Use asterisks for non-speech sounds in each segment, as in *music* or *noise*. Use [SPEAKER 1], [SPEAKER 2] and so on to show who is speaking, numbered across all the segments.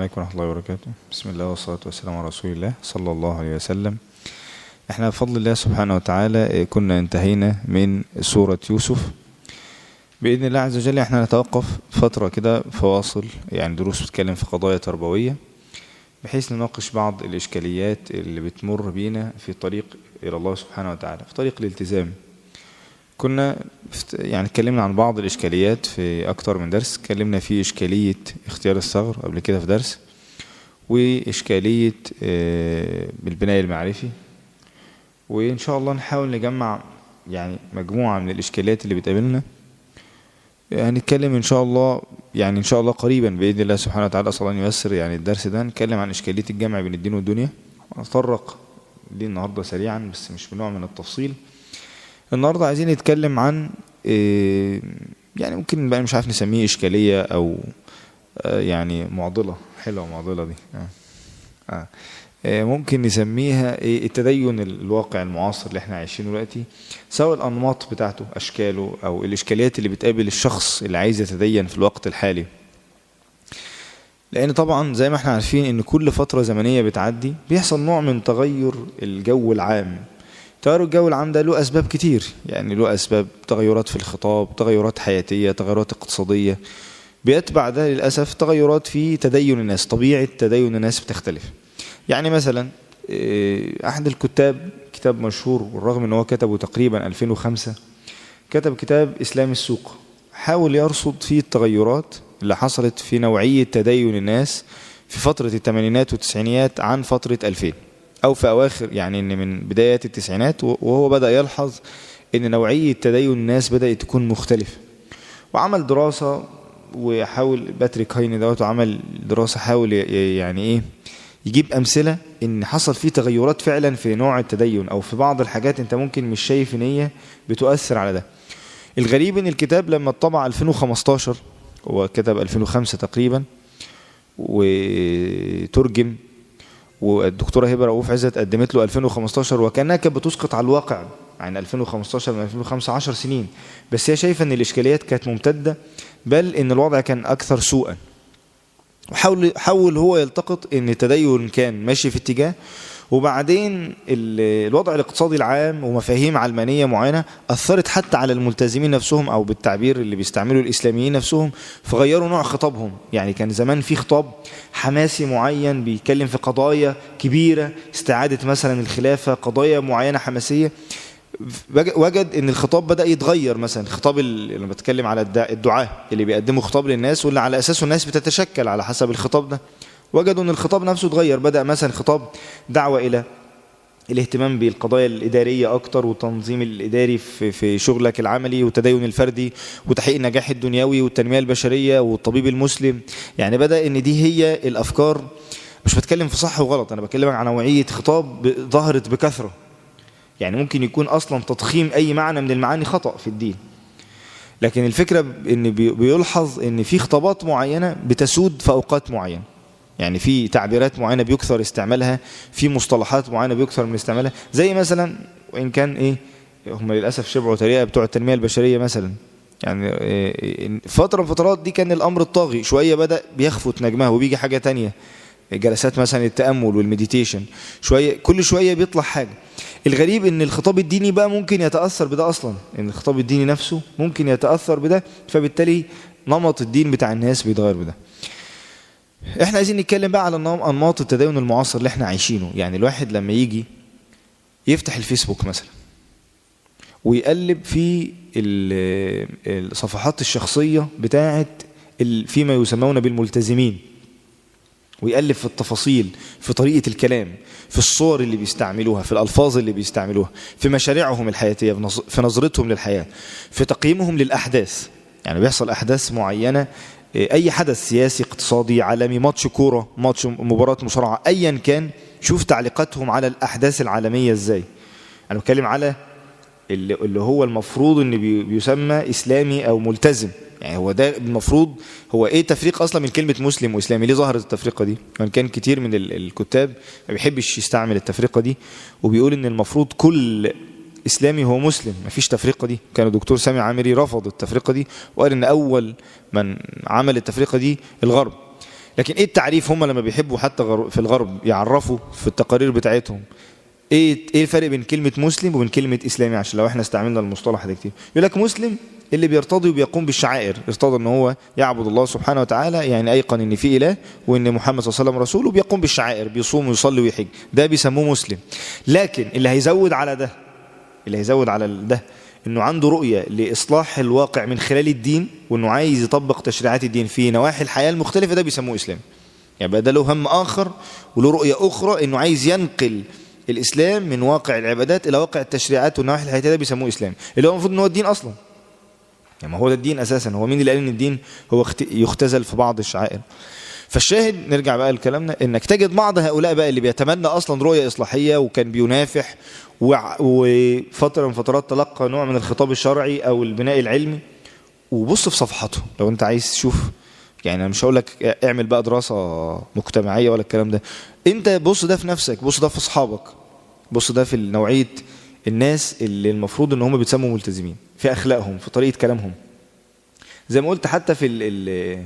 [SPEAKER 1] عليكم ورحمة الله وبركاته. بسم الله والصلاة والسلام على رسول الله صلى الله عليه وسلم. إحنا بفضل الله سبحانه وتعالى كنا انتهينا من سورة يوسف. بإذن الله عز وجل إحنا نتوقف فترة كده فواصل يعني دروس بتتكلم في قضايا تربوية بحيث نناقش بعض الإشكاليات اللي بتمر بينا في الطريق إلى الله سبحانه وتعالى في طريق الالتزام. كنا يعني اتكلمنا عن بعض الإشكاليات في أكتر من درس. اتكلمنا في إشكالية اختيار الثغر قبل كده في درس وإشكالية البناء المعرفي. وإن شاء الله نحاول نجمع يعني مجموعة من الإشكاليات اللي بتقابلنا. هنتكلم إن شاء الله يعني إن شاء الله قريبا بإذن الله سبحانه وتعالى. أسأل أن ييسر يعني الدرس ده. نتكلم عن إشكالية الجمع بين الدين والدنيا. ونتطرق دي النهاردة سريعا بس مش بنوع من التفصيل. النهاردة عايزين نتكلم عن يعني ممكن بقى مش عارف نسميه إشكالية أو يعني معضلة حلوة معضلة دي. آه. آه. ممكن نسميها التدين الواقع المعاصر اللي إحنا عايشينه دلوقتي. سواء الأنماط بتاعته أشكاله أو الإشكاليات اللي بتقابل الشخص اللي عايز يتدين في الوقت الحالي. لأن طبعا زي ما إحنا عارفين إن كل فترة زمنية بتعدي بيحصل نوع من تغير الجو العام. تغير الجو العام ده له أسباب كتير. يعني له أسباب تغيرات في الخطاب تغيرات حياتية تغيرات اقتصادية. بيتبع ده للأسف تغيرات في تدين الناس طبيعة تدين الناس بتختلف. يعني مثلا أحد الكتاب كتاب مشهور والرغم أنه كتبه تقريبا 2005 كتب كتاب إسلام السوق. حاول يرصد فيه التغيرات اللي حصلت في نوعية تدين الناس في فترة الثمانينات والتسعينيات عن فترة 2000 أو في أواخر يعني إن من بدايات التسعينات وهو بدأ يلحظ إن نوعية تدين الناس بدأت تكون مختلفة. وعمل دراسة وحاول باتريك هايني دوت وعمل دراسة حاول يعني إيه يجيب أمثلة إن حصل فيه تغيرات فعلا في نوع التدين أو في بعض الحاجات أنت ممكن مش شايف إن هي بتؤثر على ده. الغريب إن الكتاب لما اتطبع 2015 هو كتب 2005 تقريبا وترجم والدكتورة هبة رؤوف عزت قدمت له 2015 وكأنها كانت بتسقط على الواقع يعني 2015 من 2005 10 سنين. بس هي شايفة إن الإشكاليات كانت ممتدة بل إن الوضع كان أكثر سوءا. وحاول حاول هو يلتقط إن التدين كان ماشي في اتجاه وبعدين الوضع الاقتصادي العام ومفاهيم علمانية معينة أثرت حتى على الملتزمين نفسهم أو بالتعبير اللي بيستعمله الإسلاميين نفسهم فغيروا نوع خطابهم. يعني كان زمان في خطاب حماسي معين بيتكلم في قضايا كبيرة استعادة مثلا الخلافة قضايا معينة حماسية. وجد إن الخطاب بدأ يتغير مثلا. الخطاب اللي بتكلم على الدعاة اللي بيقدموا خطاب للناس واللي على اساسه الناس بتتشكل على حسب الخطاب ده. وجدوا أن الخطاب نفسه اتغير. بدأ مثلا خطاب دعوة إلى الاهتمام بالقضايا الإدارية أكتر والتنظيم الإداري في في شغلك العملي والتدين الفردي وتحقيق النجاح الدنيوي والتنمية البشرية والطبيب المسلم. يعني بدأ إن دي هي الأفكار مش بتكلم في صح وغلط أنا بتكلم عن نوعية خطاب ظهرت بكثرة. يعني ممكن يكون أصلا تضخيم أي معنى من المعاني خطأ في الدين. لكن الفكرة إن بيلحظ إن في خطابات معينة بتسود في أوقات معينة. يعني في تعبيرات معينة بيكثر استعمالها في مصطلحات معينة بيكثر من استعمالها. زي مثلا وإن كان إيه هم للأسف شبعوا طريقه بتوع التنمية البشرية مثلا. يعني فترة من فترات دي كان الأمر الطاغي شوية بدأ بيخفت نجمها وبيجي حاجة تانية. جلسات مثلا التأمل والمديتيشن شوية كل شوية بيطلع حاجة. الغريب إن الخطاب الديني بقى ممكن يتأثر بده أصلا. إن الخطاب الديني نفسه ممكن يتأثر بده فبالتالي نمط الدين بتاع الناس بيتغير بده. إحنا عايزين نتكلم بقى على أنماط التدين المعاصر اللي إحنا عايشينه. يعني الواحد لما يجي يفتح الفيسبوك مثلا ويقلب في الصفحات الشخصية بتاعة فيما يسمون بالملتزمين ويقلب في التفاصيل في طريقة الكلام في الصور اللي بيستعملوها في الألفاظ اللي بيستعملوها في مشاريعهم الحياتية في نظرتهم للحياة في تقييمهم للأحداث. يعني بيحصل أحداث معينة أي حدث سياسي اقتصادي عالمي ماتش كورة ماتش مباراة مصارعة ايا كان شوف تعليقاتهم على الأحداث العالمية إزاي. أنا بتكلم على اللي, اللي هو المفروض إن بيسمى إسلامي أو ملتزم. يعني هو ده المفروض هو إيه تفريق أصلا من كلمة مسلم وإسلامي؟ ليه ظهرت التفرقة دي؟ وان كان كتير من الكتاب ما بيحبش يستعمل التفرقة دي وبيقول إن المفروض كل إسلامي هو مسلم. مفيش تفرقة دي. كان الدكتور سامي عامري رفض التفرقة دي وقال إن أول من عمل التفرقة دي الغرب. لكن إيه التعريف؟ هم لما بيحبوا حتى في الغرب يعرفوا في التقارير بتاعتهم. إيه إيه الفرق بين كلمة مسلم وبين كلمة إسلامي؟ عشان لو إحنا استعملنا المصطلح ده كتير. يقول لك مسلم اللي بيرتضي وبيقوم بالشعائر. يرتضي إن هو يعبد الله سبحانه وتعالى يعني أيقن إن في إله وإن محمد صلى الله عليه وسلم رسول وبيقوم بالشعائر بيصوم ويصلي ويحج. ده بيسموه مسلم. لكن اللي هيزود على ده اللي هيزود على ده إنه عنده رؤية لإصلاح الواقع من خلال الدين وإنه عايز يطبق تشريعات الدين في نواحي الحياة المختلفة ده بيسموه إسلام. يعني بقى ده له هم آخر وله رؤية أخرى إنه عايز ينقل الإسلام من واقع العبادات إلى واقع التشريعات والنواحي الحياتية ده بيسموه إسلام. اللي هو المفروض إن هو الدين أصلا. يعني ما هو ده الدين أساسا هو مين اللي قال إن الدين هو يختزل في بعض الشعائر؟ فالشاهد نرجع بقى لكلامنا إنك تجد بعض هؤلاء بقى اللي بيتمنى أصلا رؤية إصلاحية وكان بينافح وفترة من فترات تلقى نوع من الخطاب الشرعي أو البناء العلمي. وبص في صفحاته لو أنت عايز تشوف يعني أنا مش هقول لك اعمل بقى دراسة مجتمعية ولا الكلام ده. أنت بص ده في نفسك بص ده في أصحابك بص ده في نوعية الناس اللي المفروض إن هم بيتسموا ملتزمين في أخلاقهم في طريقة كلامهم. زي ما قلت حتى في ال ال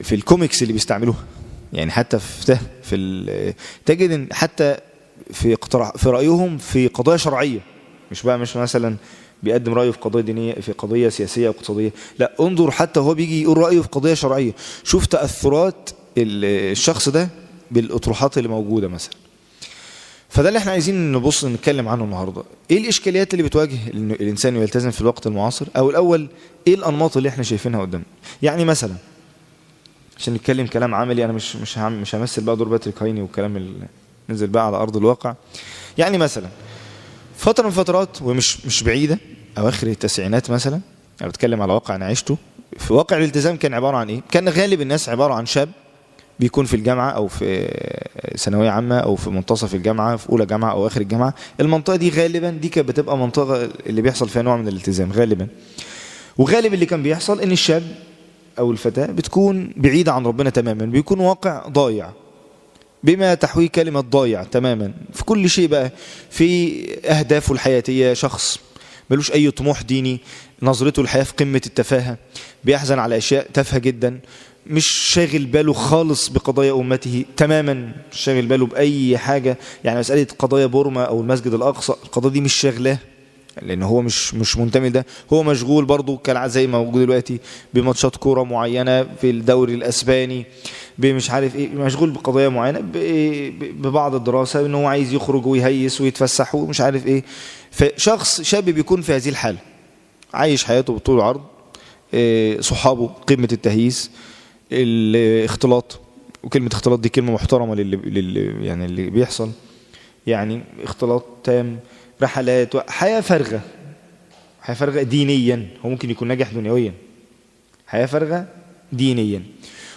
[SPEAKER 1] في الكوميكس اللي بيستعملوها. يعني حتى في ده في تجد إن حتى في اقتراح في رأيهم في قضايا شرعية. مش بقى مش مثلا بيقدم رأيه في قضية دينية في قضية سياسية أو اقتصادية. لا انظر حتى هو بيجي يقول رأيه في قضية شرعية. شوف تأثرات ال- الشخص ده بالأطروحات اللي موجودة مثلا. فده اللي إحنا عايزين نبص نتكلم عنه النهارده. إيه الإشكاليات اللي بتواجه الإنسان يلتزم في الوقت المعاصر؟ أو الأول إيه الأنماط اللي إحنا شايفينها قدامنا يعني مثلا عشان نتكلم كلام عملي أنا مش مش مش همثل بقى دور باتريك هايني والكلام اللي نزل بقى على أرض الواقع. يعني مثلا فترة من فترات ومش مش بعيدة أواخر التسعينات مثلا أنا بتكلم على واقع أنا عشته. في واقع الالتزام كان عبارة عن إيه؟ كان غالب الناس عبارة عن شاب بيكون في الجامعة أو في ثانوية عامة أو في منتصف الجامعة في أولى جامعة أو آخر الجامعة. المنطقة دي غالبا دي كانت بتبقى منطقة اللي بيحصل فيها نوع من الالتزام غالبا. وغالب اللي كان بيحصل إن الشاب أو الفتاة بتكون بعيدة عن ربنا تماما بيكون واقع ضايع. بما تحويه كلمة ضايع تماما. في كل شيء بقى في أهدافه الحياتية شخص ملوش أي طموح ديني نظرته الحياة في قمة التفاهة بيحزن على أشياء تافهة جدا مش شاغل باله خالص بقضايا أمته تماما مش شاغل باله بأي حاجة. يعني مسألة قضايا بورما أو المسجد الأقصى القضايا دي مش شاغلاه. لأن هو مش مش منتمي ده هو مشغول برضه كالعادة زي ما موجود دلوقتي بماتشات كورة معينة في الدوري الأسباني بمش عارف إيه مشغول بقضايا معينة ببعض الدراسة إن هو عايز يخرج ويهيس ويتفسح ومش عارف إيه. فشخص شاب بيكون في هذه الحالة. عايش حياته بطول العرض إيه، صحابه قمة التهييس الاختلاط وكلمة اختلاط دي كلمة محترمة للي يعني اللي بيحصل. يعني اختلاط تام رحلات حياة فارغة. حياة فارغة دينيا. هو ممكن يكون ناجح دنيويا. حياة فارغة دينيا.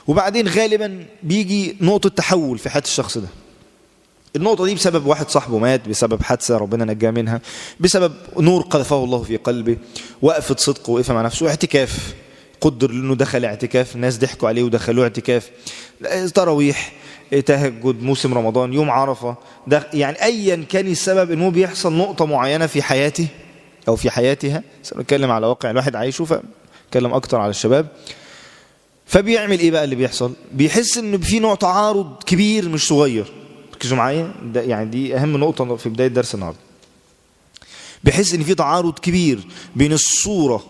[SPEAKER 1] وبعدين غالبا بيجي نقطة تحول في حياة الشخص ده. النقطة دي بسبب واحد صاحبه مات بسبب حادثة ربنا نجاه منها بسبب نور قذفه الله في قلبه وقفة صدق وقفة مع نفسه. اعتكاف. قدر إنه دخل اعتكاف. الناس ضحكوا عليه ودخلوه اعتكاف. تراويح. تهجد موسم رمضان يوم عرفة. ده يعني ايا كان السبب إنه بيحصل نقطة معينة في حياته أو في حياتها. نتكلم على واقع الواحد عايشه فنتكلم أكتر على الشباب. فبيعمل إيه بقى اللي بيحصل؟ بيحس إن في نوع تعارض كبير مش صغير. ركزوا معايا ده يعني دي أهم نقطة في بداية درس النهارده. بيحس إن في تعارض كبير بين الصورة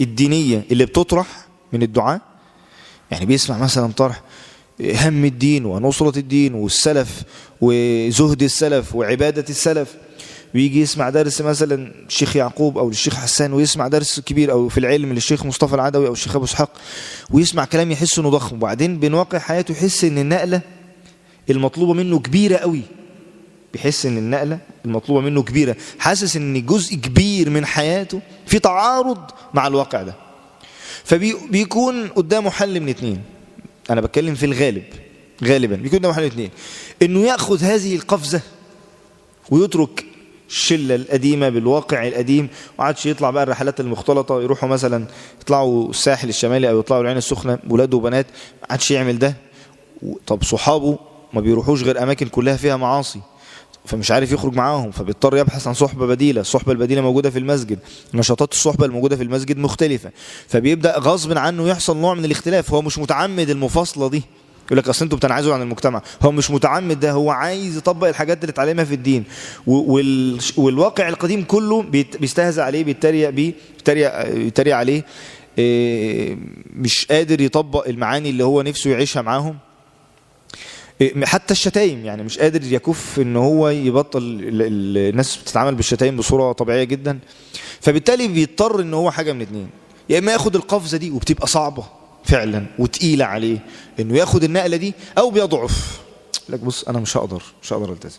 [SPEAKER 1] الدينية اللي بتطرح من الدعاء. يعني بيسمع مثلا طرح هم الدين ونصرة الدين والسلف وزهد السلف وعبادة السلف. ويجي يسمع درس مثلا الشيخ يعقوب أو الشيخ حسان ويسمع درس كبير أو في العلم للشيخ مصطفى العدوي أو الشيخ أبو إسحاق ويسمع كلام يحس إنه ضخم. وبعدين بين واقع حياته يحس إن النقلة المطلوبة منه كبيرة قوي. بيحس إن النقلة المطلوبة منه كبيرة. حاسس إن جزء كبير من حياته في تعارض مع الواقع ده. فبيكون قدامه حل من اتنين. أنا بتكلم في الغالب غالبا بيكون قدامه حل من اتنين إنه يأخذ هذه القفزة ويترك الشلة القديمة بالواقع القديم وعادش يطلع بقى الرحلات المختلطة يروحوا مثلا يطلعوا الساحل الشمالي أو يطلعوا العين السخنة ولاد وبنات عادش يعمل ده. طب صحابه ما بيروحوش غير أماكن كلها فيها معاصي. فمش عارف يخرج معاهم فبيضطر يبحث عن صحبة بديلة الصحبه البديلة موجودة في المسجد. نشاطات الصحبة الموجودة في المسجد مختلفة فبيبدأ غصب عنه يحصل نوع من الاختلاف. هو مش متعمد المفاصلة دي. يقول لك أصل أنتوا بتنعزلوا عن المجتمع. هو مش متعمد ده هو عايز يطبق الحاجات اللي اتعلمها في الدين. وال... والواقع القديم كله. بيستهزأ عليه بيتريق بيه بيتريق عليه. إيه... مش قادر يطبق المعاني اللي هو نفسه يعيشها معاهم. حتى الشتايم يعني مش قادر يكف إن هو يبطل ال... ال... الناس بتتعامل بالشتايم بصورة طبيعية جدا. فبالتالي بيضطر إن هو حاجة من اتنين. يا إما ياخد القفزة دي وبتبقى صعبة فعلا وتقيلة عليه إنه ياخد النقلة دي أو بيضعف. لك بص أنا مش هقدر مش هقدر ألتزم.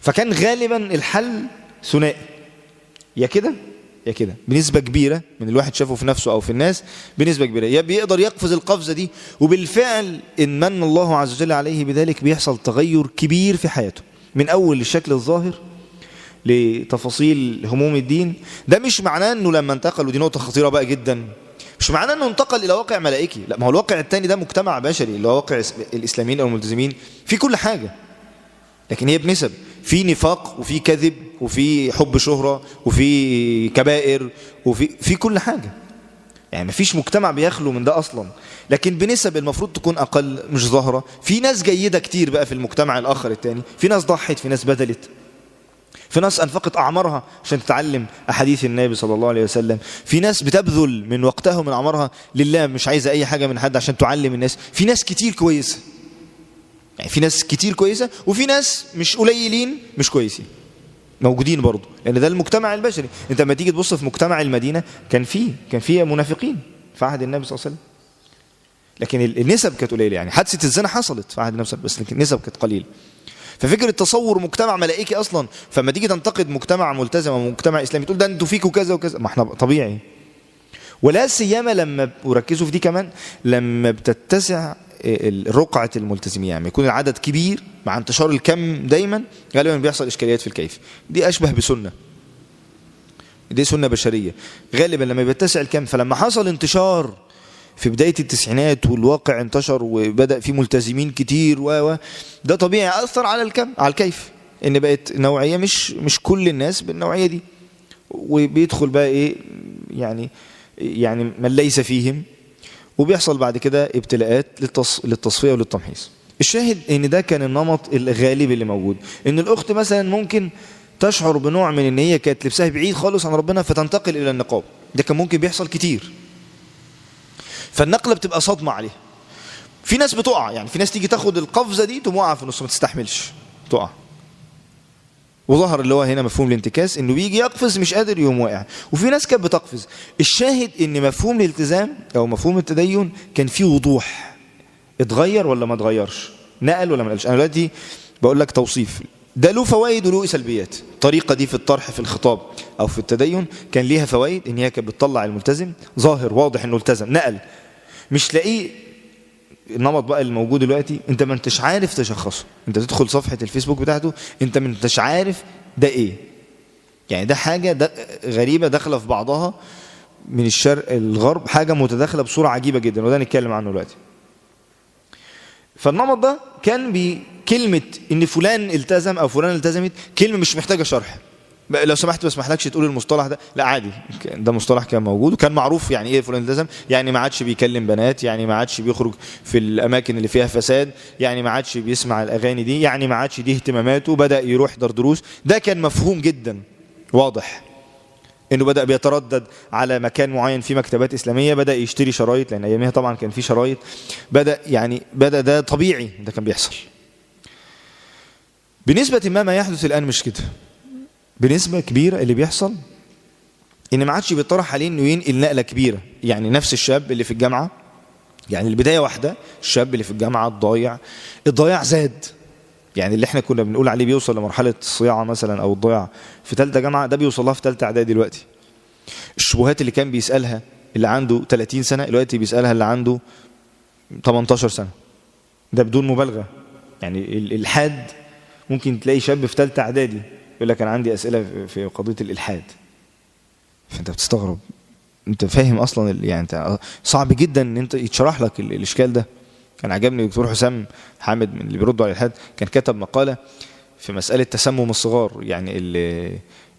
[SPEAKER 1] فكان غالبا الحل ثنائي. يا كده؟ يا كده. بنسبة كبيرة من الواحد شافه في نفسه أو في الناس بنسبة كبيرة. يا بيقدر يقفز القفزة دي وبالفعل إن من الله عز وجل عليه بذلك بيحصل تغير كبير في حياته. من أول الشكل الظاهر لتفاصيل هموم الدين. ده مش معناه أنه لما انتقل ودي نقطة خطيرة بقى جدا. مش معناه أنه انتقل إلى واقع ملائكي. لا ما هو الواقع الثاني ده مجتمع بشري اللي هو واقع الإسلاميين أو الملتزمين. في كل حاجة. لكن هي بنسب. في نفاق وفي كذب. وفي حب شهرة وفي كبائر وفي في كل حاجة. يعني مفيش مجتمع بيخلو من ده أصلا. لكن بنسب المفروض تكون أقل مش ظاهرة. في ناس جيدة كتير بقى في المجتمع الآخر التاني. في ناس ضحت في ناس بدلت في ناس أنفقت أعمارها عشان تتعلم أحاديث النبي صلى الله عليه وسلم. في ناس بتبذل من وقتها ومن أعمارها. لله مش عايزة أي حاجة من حد عشان تعلم الناس. في ناس كتير كويسة. يعني في ناس كتير كويسة وفي ناس مش قليلين مش كويسين. موجودين برضه. لأن ده المجتمع البشري. أنت لما تيجي تبص في مجتمع المدينة كان فيه كان فيه منافقين في عهد النبي صلى الله عليه وسلم. لكن النسب كانت قليلة يعني. حادثة الزنا حصلت في عهد النبي صلى الله عليه وسلم بس النسب كانت قليلة. ففكرة تصور مجتمع ملائكي أصلا فما تيجي تنتقد مجتمع ملتزم أو مجتمع إسلامي تقول ده أنتوا فيكوا كذا وكذا. ما إحنا طبيعي. ولا سيما لما وركزوا في دي كمان لما بتتسع رقعة الملتزمين. يعني يكون العدد كبير مع انتشار الكم دايما غالبا بيحصل إشكاليات في الكيف. دي أشبه بسنة. دي سنة بشرية. غالبا لما بيتسع الكم فلما حصل انتشار في بداية التسعينات والواقع انتشر وبدأ في ملتزمين كتير و ده طبيعي أثر على الكم على الكيف. إن بقت نوعية مش مش كل الناس بالنوعية دي. وبيدخل بقى إيه يعني يعني من ليس فيهم وبيحصل بعد كده ابتلاءات للتص... للتصفية وللتمحيص. الشاهد إن ده كان النمط الغالب اللي موجود. إن الأخت مثلا ممكن تشعر بنوع من إن هي كانت لبسها بعيد خالص عن ربنا فتنتقل إلى النقاب. ده كان ممكن بيحصل كتير. فالنقلة بتبقى صدمة عليها. في ناس بتقع يعني في ناس تيجي تاخد القفزة دي تقوم واقعة في النص ما تستحملش. تقع. وظهر اللي هو هنا مفهوم الانتكاس إنه بيجي يقفز مش قادر يقوم واقع. وفي ناس كانت بتقفز. الشاهد إن مفهوم الالتزام أو مفهوم التدين كان فيه وضوح. اتغير ولا ما اتغيرش؟ نقل ولا ما نقلش؟ أنا دلوقتي بقول لك توصيف. ده له فوائد وله سلبيات الطريقة دي في الطرح في الخطاب أو في التدين كان ليها فوائد إن هي كانت بتطلع الملتزم ظاهر واضح إنه التزم نقل. مش لاقيه النمط بقى الموجود دلوقتي انت ما انتش عارف تشخصه. انت تدخل صفحة الفيسبوك بتاعته انت ما انتش عارف ده إيه. يعني ده حاجة ده غريبة داخلة في بعضها من الشرق الغرب حاجة متداخلة بصورة عجيبة جدا وده نتكلم عنه دلوقتي. فالنمط ده كان بكلمة إن فلان التزم أو فلان التزمت كلمة مش محتاجة شرح. لو سمحت ما اسمحلكش تقول المصطلح ده؟ لا عادي. ده مصطلح كان موجود وكان معروف يعني إيه فلان التزم يعني ما عادش بيكلم بنات يعني ما عادش بيخرج في الأماكن اللي فيها فساد يعني ما عادش بيسمع الأغاني دي يعني ما عادش دي اهتماماته بدأ يروح يحضر دروس. ده كان مفهوم جدا واضح. إنه بدأ بيتردد على مكان معين في مكتبات إسلامية بدأ يشتري شرايط لأن أيامها طبعا كان في شرايط. بدأ يعني بدأ ده طبيعي ده كان بيحصل. بنسبة ما ما يحدث الآن مش كده. بنسبة كبيرة اللي بيحصل إن ما عادش بيطرح عليه إنه ينقل نقلة كبيرة. يعني نفس الشاب اللي في الجامعة يعني البداية واحدة الشاب اللي في الجامعة الضايع الضياع زاد. يعني اللي إحنا كنا بنقول عليه بيوصل لمرحلة الصياعة مثلا أو الضياع في ثالثة جامعة ده بيوصل لها في ثالثة إعدادي دلوقتي. الشبهات اللي كان بيسألها اللي عنده 30 سنة دلوقتي بيسألها اللي عنده 18 سنة. ده بدون مبالغة. يعني الالحاد ممكن تلاقي شاب في ثالثة إعدادي. يقول لك أنا عندي أسئلة في قضية الإلحاد. فأنت بتستغرب. أنت فاهم أصلا يعني أنت صعب جدا إن أنت يتشرح لك الإشكال ده. كان عجبني الدكتور حسام حامد من اللي بيردوا على الإلحاد. كان كتب مقالة في مسألة تسمم الصغار. يعني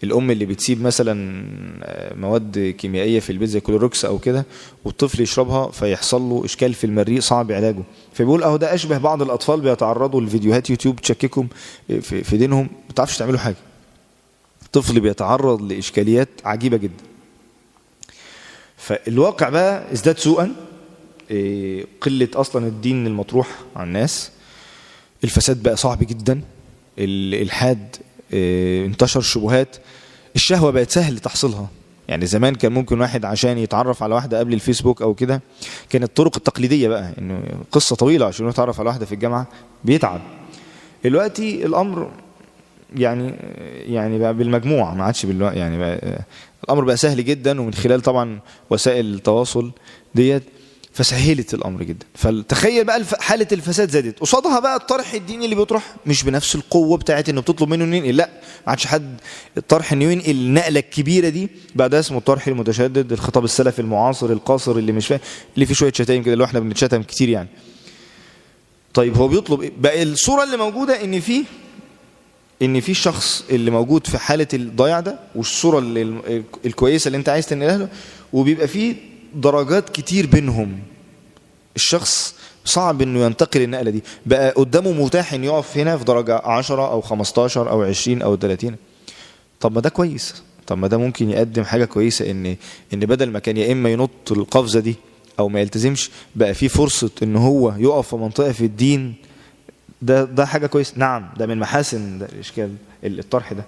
[SPEAKER 1] الأم اللي بتسيب مثلا مواد كيميائية في البيت زي كلوروكس أو كده والطفل يشربها فيحصل له إشكال في المريء صعب علاجه. فبيقول أهو ده أشبه بعض الأطفال بيتعرضوا لفيديوهات يوتيوب تشككهم في, في دينهم. ما بتعرفش تعملوا حاجة. طفل بيتعرض لإشكاليات عجيبة جدا. فالواقع بقى ازداد سوءا قلة أصلا الدين المطروح على الناس. الفساد بقى صعب جدا الالحاد انتشر شبهات. الشهوة بقت سهل تحصيلها. يعني زمان كان ممكن واحد عشان يتعرف على واحدة قبل الفيسبوك أو كده كانت الطرق التقليدية بقى إنه قصة طويلة عشان يتعرف على واحدة في الجامعة بيتعب. دلوقتي الأمر يعني يعني بقى بالمجموع ما عادش بالو... يعني بقى الأمر بقى سهل جدا ومن خلال طبعا وسائل التواصل ديت فسهلت الأمر جدا. فتخيل بقى حالة الفساد زادت. قصادها بقى الطرح الديني اللي بيطرح مش بنفس القوة بتاعت إنه بتطلب منه إنه ينقل لا ما عادش حد الطرح إنه ينقل النقله الكبيره دي. بقى ده اسمه الطرح المتشدد الخطاب السلفي المعاصر القاصر اللي مش فاهم اللي فيه شوية شتايم كده اللي إحنا بنتشتم كتير يعني. طيب هو بيطلب إيه؟ بقى الصورة اللي موجودة إن في إن في شخص اللي موجود في حالة الضياع ده والصورة اللي الكويسة اللي أنت عايز تنقلها له وبيبقى فيه درجات كتير بينهم. الشخص صعب إنه ينتقل النقلة دي. بقى قدامه متاح إنه يقف هنا في درجة 10 أو 15 أو 20 أو 30 طب ما ده كويس. طب ما ده ممكن يقدم حاجة كويسة إن إن بدل ما كان يا إما ينط القفزة دي أو ما يلتزمش بقى في فرصة إن هو يقف في منطقة في الدين ده ده حاجة كويسه نعم ده من محاسن ده الاشكال الطرح ده.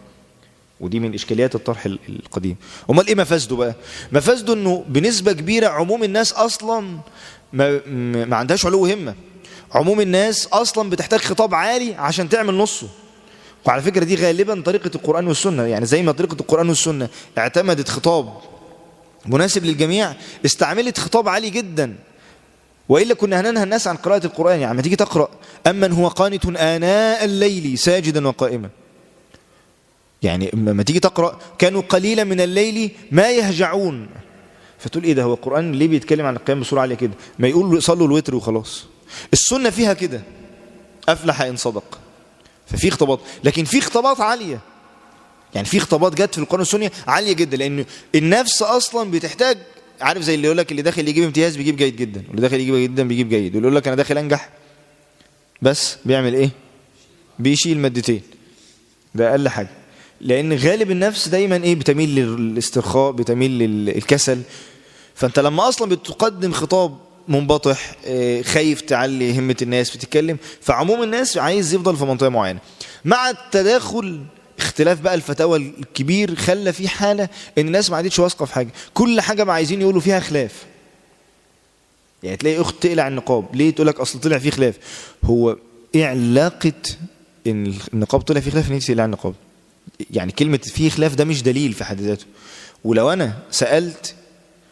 [SPEAKER 1] ودي من إشكاليات الطرح القديم. أمال إيه مفاسده بقى؟ مفاسده إنه بنسبة كبيرة عموم الناس أصلا ما, ما عندهاش علو همه عموم الناس أصلا بتحتاج خطاب عالي عشان تعمل نصه. وعلى فكرة دي غالبا طريقة القرآن والسنة. يعني زي ما طريقة القرآن والسنة اعتمدت خطاب مناسب للجميع استعملت خطاب عالي جدا. وإلا كنا هننهى الناس عن قراءة القرآن. يعني ما تيجي تقرأ أمن هو قانت آناء الليل ساجدا وقائما. يعني لما تيجي تقرأ كانوا قليلا من الليل ما يهجعون. فتقول إيه ده؟ هو القرآن ليه بيتكلم عن القيام بصوره عاليه كده؟ ما يقول صلوا الوتر وخلاص. السنة فيها كده. أفلح إن صدق. ففي خطابات لكن في خطابات عالية. يعني في خطابات جت في القرآن والسنة عالية جدا لأن النفس أصلا بتحتاج عارف زي اللي يقول لك اللي داخل يجيب امتياز بيجيب جيد جدا واللي داخل يجيب جدا بيجيب جيد واللي يقول لك أنا داخل أنجح بس بيعمل إيه؟ بيشيل مادتين. ده أقل حاجة. لأن غالب النفس دايما إيه؟ بتميل للاسترخاء بتميل للكسل فأنت لما أصلا بتقدم خطاب منبطح خايف تعلي همة الناس بتتكلم فعموم الناس عايز يفضل في منطقة معينة. مع التداخل اختلاف بقى الفتاوى الكبير خلى في حالة إن الناس ما عادتش واثقة في حاجة. كل حاجة ما عايزين يقولوا فيها خلاف. يعني تلاقي أخت تقلع النقاب. ليه تقول لك أصل طلع فيه خلاف؟ هو إيه علاقه إن النقاب طلع فيه خلاف إن تقلع النقاب. يعني كلمة فيه خلاف ده مش دليل في حد ذاته. ولو أنا سألت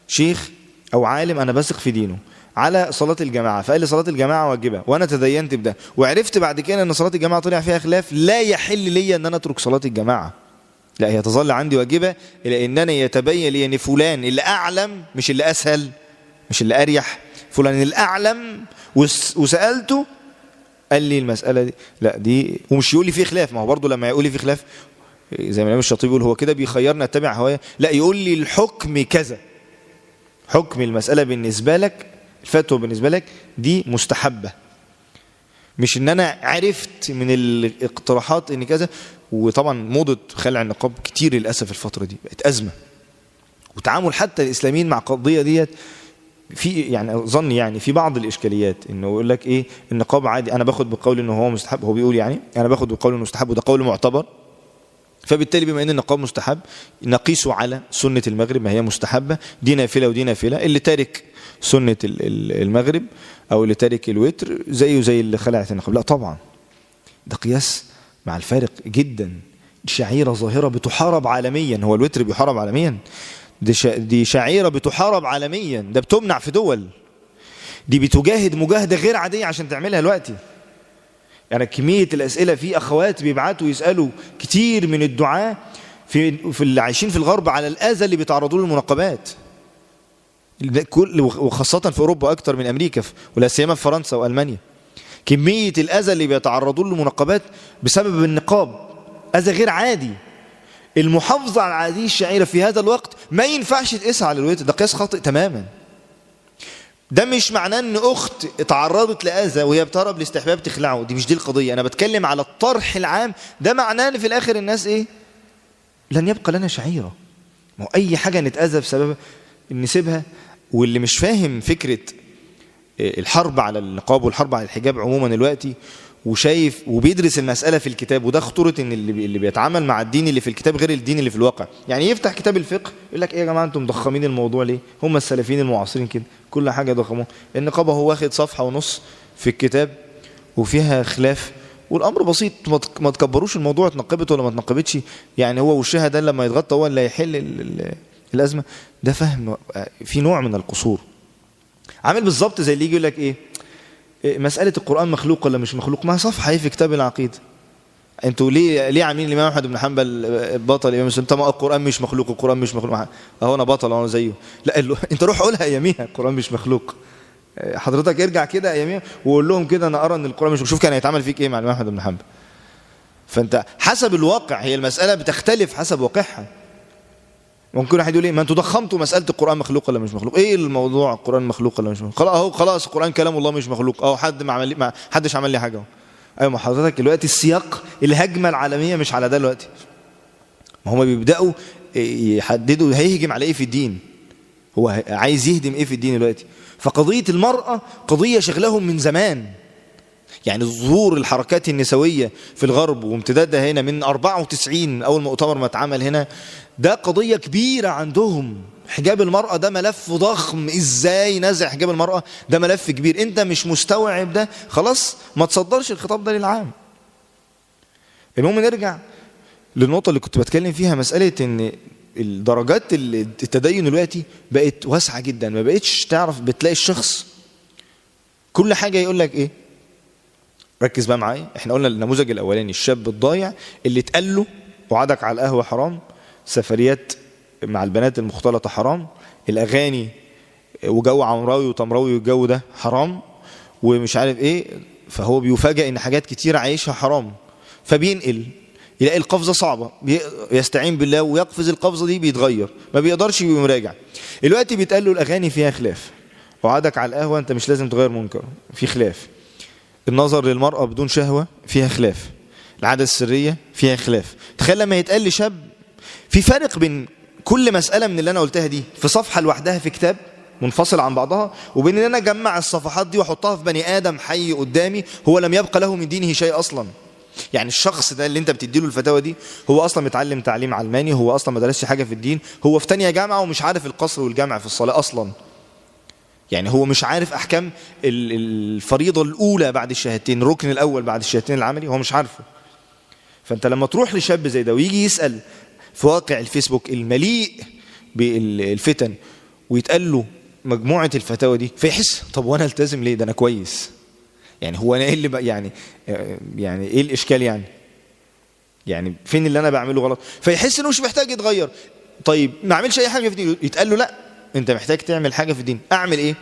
[SPEAKER 1] شيخ أو عالم أنا بثق في دينه على صلاة الجماعة. فقال لي صلاة الجماعة واجبة وأنا تدينت بده. وعرفت بعد كده أن صلاة الجماعة طلع فيها خلاف لا يحل لي أن أنا أترك صلاة الجماعة. لا هي تظل عندي واجبة إلى أنني يتبين لي أن فلان اللي أعلم مش اللي أسهل مش اللي أريح. فلان الأعلم وسألته قال لي المسألة دي. لا دي ومش يقول لي في خلاف. ما هو برضه لما يقول لي في خلاف زي ما الإمام الشاطبي يقول هو كده بيخيرنا أتبع هوايا لا يقول لي الحكم كذا. حكم المسألة بالنسبة لك الفتوى بالنسبة لك دي مستحبة. مش إن أنا عرفت من الاقتراحات إن كذا وطبعا موضة خلع النقاب كتير للأسف الفترة دي بقت أزمة. وتعامل حتى الإسلاميين مع القضية ديت في يعني ظني يعني في بعض الإشكاليات إنه يقول لك إيه النقاب عادي أنا باخد بقول إنه هو مستحب هو بيقول يعني أنا باخد بقول إنه مستحب وده قول معتبر. فبالتالي بما إن النقاب مستحب نقيسه على سنة المغرب ما هي مستحبة دي نافلة ودي نافلة. اللي تارك سنة المغرب أو اللي تارك الوتر زيه زي اللي خلعت النقاب لا طبعا. ده قياس مع الفارق جدا. شعيرة ظاهرة بتحارب عالميا. هو الوتر بيحارب عالميا. دي, دي شعيرة بتحارب عالميا. ده بتمنع في دول. دي بتجاهد مجاهدة غير عادية عشان تعملها دلوقتي. يعني كمية الأسئلة في أخوات بيبعتوا يسألوا كتير من الدعاة في, في اللي عايشين في الغرب على الأذى اللي بيتعرضوا له المنقبات كل وخاصة في أوروبا أكتر من أمريكا ولا سيما في فرنسا وألمانيا. كمية الأذى اللي بيتعرضوا له المنقبات بسبب النقاب أذى غير عادي. المحافظة على هذه الشعيرة في هذا الوقت ما ينفعش تقيسها على الوتر ده قياس خاطئ تماما. ده مش معناه إن أخت اتعرضت لأذى وهي بتهرب لاستحباب تخلعه دي مش دي القضية. أنا بتكلم على الطرح العام ده معناه إن في الآخر الناس إيه؟ لن يبقى لنا شعيرة. ما هو أي حاجة نتأذى بسببها نسيبها واللي مش فاهم فكرة الحرب على النقاب والحرب على الحجاب عموما دلوقتي وشايف وبيدرس المسألة في الكتاب وده خطورة إن اللي بيتعامل مع الدين اللي في الكتاب غير الدين اللي في الواقع. يعني يفتح كتاب الفقه يقول لك إيه يا جماعة أنتم مضخمين الموضوع ليه؟ هم السلفيين المعاصرين كده كل حاجة ضخموها النقابة هو واخد صفحة ونص في الكتاب وفيها خلاف والأمر بسيط ما تكبروش الموضوع اتنقبت ولا ما اتنقبتش. يعني هو وشها ده لما يتغطى هو اللي هيحل الأزمة. ده فهم في نوع من القصور. عامل بالظبط زي اللي يجي يقول لك إيه مسألة القرآن مخلوق ولا مش مخلوق؟ ما صفحة هي في كتاب العقيدة أنتوا ليه ليه عاملين الإمام أحمد بن حنبل بطل؟ الإمام مسلم طب القرآن مش مخلوق القرآن مش مخلوق. اهو أنا بطل أنا زيه. لا *laughs* أنت روح قولها اياميها القرآن مش مخلوق. حضرتك ارجع كده اياميها وقول لهم كده أنا أرى إن القرآن مش شوف كان هيتعمل فيك إيه مع الإمام أحمد بن حنبل. فأنت حسب الواقع هي المسألة بتختلف حسب واقعها. ممكن واحد يقول إيه ما أنتوا ضخمتوا مسألة القرآن مخلوق ولا مش مخلوق؟ إيه الموضوع القرآن مخلوق ولا مش مخلوق؟ خلاص أهو خلاص القرآن كلام الله مش مخلوق. أهو حد ما عمل ما حدش عمل لي حاجة أيوه ما حضرتك دلوقتي السياق الهجمة العالمية مش على ده دلوقتي. ما هم بيبدأوا يحددوا هيهجم على إيه في الدين. هو عايز يهدم إيه في الدين دلوقتي. فقضية المرأة قضية شغلهم من زمان. يعني ظهور الحركات النسوية في الغرب وامتدادها هنا من 94 أول مؤتمر ما اتعمل هنا ده قضية كبيرة عندهم. حجاب المرأة ده ملف ضخم. إزاي نزع حجاب المرأة؟ ده ملف كبير. أنت مش مستوعب ده؟ خلاص ما تصدرش الخطاب ده للعام. المهم نرجع للنقطة اللي كنت بتكلم فيها مسألة إن الدرجات التدين دلوقتي بقت واسعة جدا. ما بقتش تعرف بتلاقي الشخص كل حاجة يقول لك إيه؟ ركز بقى معايا. إحنا قلنا النموذج الأولاني الشاب الضايع اللي اتقال له وعدك على القهوة حرام سفريات مع البنات المختلطة حرام الأغاني وجو عمراوي وتمراوي والجو ده حرام ومش عارف إيه فهو بيفاجئ إن حاجات كتير عايشها حرام فبينقل يلاقي القفزة صعبة يستعين بالله ويقفز القفزة دي بيتغير ما بيقدرش يقوم راجع دلوقتي بيتقال له الأغاني فيها خلاف وعدك على القهوة أنت مش لازم تغير منكر في خلاف. النظر للمرأة بدون شهوة فيها خلاف. العادة السرية فيها خلاف. تخيل لما يتقال لشاب في فرق بين كل مسألة من اللي أنا قلتها دي في صفحة لوحدها في كتاب منفصل عن بعضها وبين إن أنا أجمع الصفحات دي وأحطها في بني آدم حي قدامي هو لم يبقى له من دينه شيء أصلا. يعني الشخص ده اللي أنت بتديله الفتاوى دي هو أصلا متعلم تعليم علماني هو أصلا ما درسش حاجة في الدين هو في تانية جامعة ومش عارف القصر والجامع في الصلاة أصلا. يعني هو مش عارف أحكام الفريضة الأولى بعد الشهادتين الركن الأول بعد الشهادتين العملي هو مش عارفه. فأنت لما تروح لشاب زي ده ويجي يسأل في واقع الفيسبوك المليء بالفتن ويتقال له مجموعة الفتاوى دي فيحس طب وأنا ألتزم ليه؟ ده أنا كويس. يعني هو أنا إيه اللي يعني يعني إيه الإشكال يعني؟ يعني فين اللي أنا بعمله غلط؟ فيحس إنه مش محتاج يتغير. طيب ما اعملش أي حاجة في دي يتقال له لأ انت محتاج تعمل حاجة في الدين. أعمل إيه؟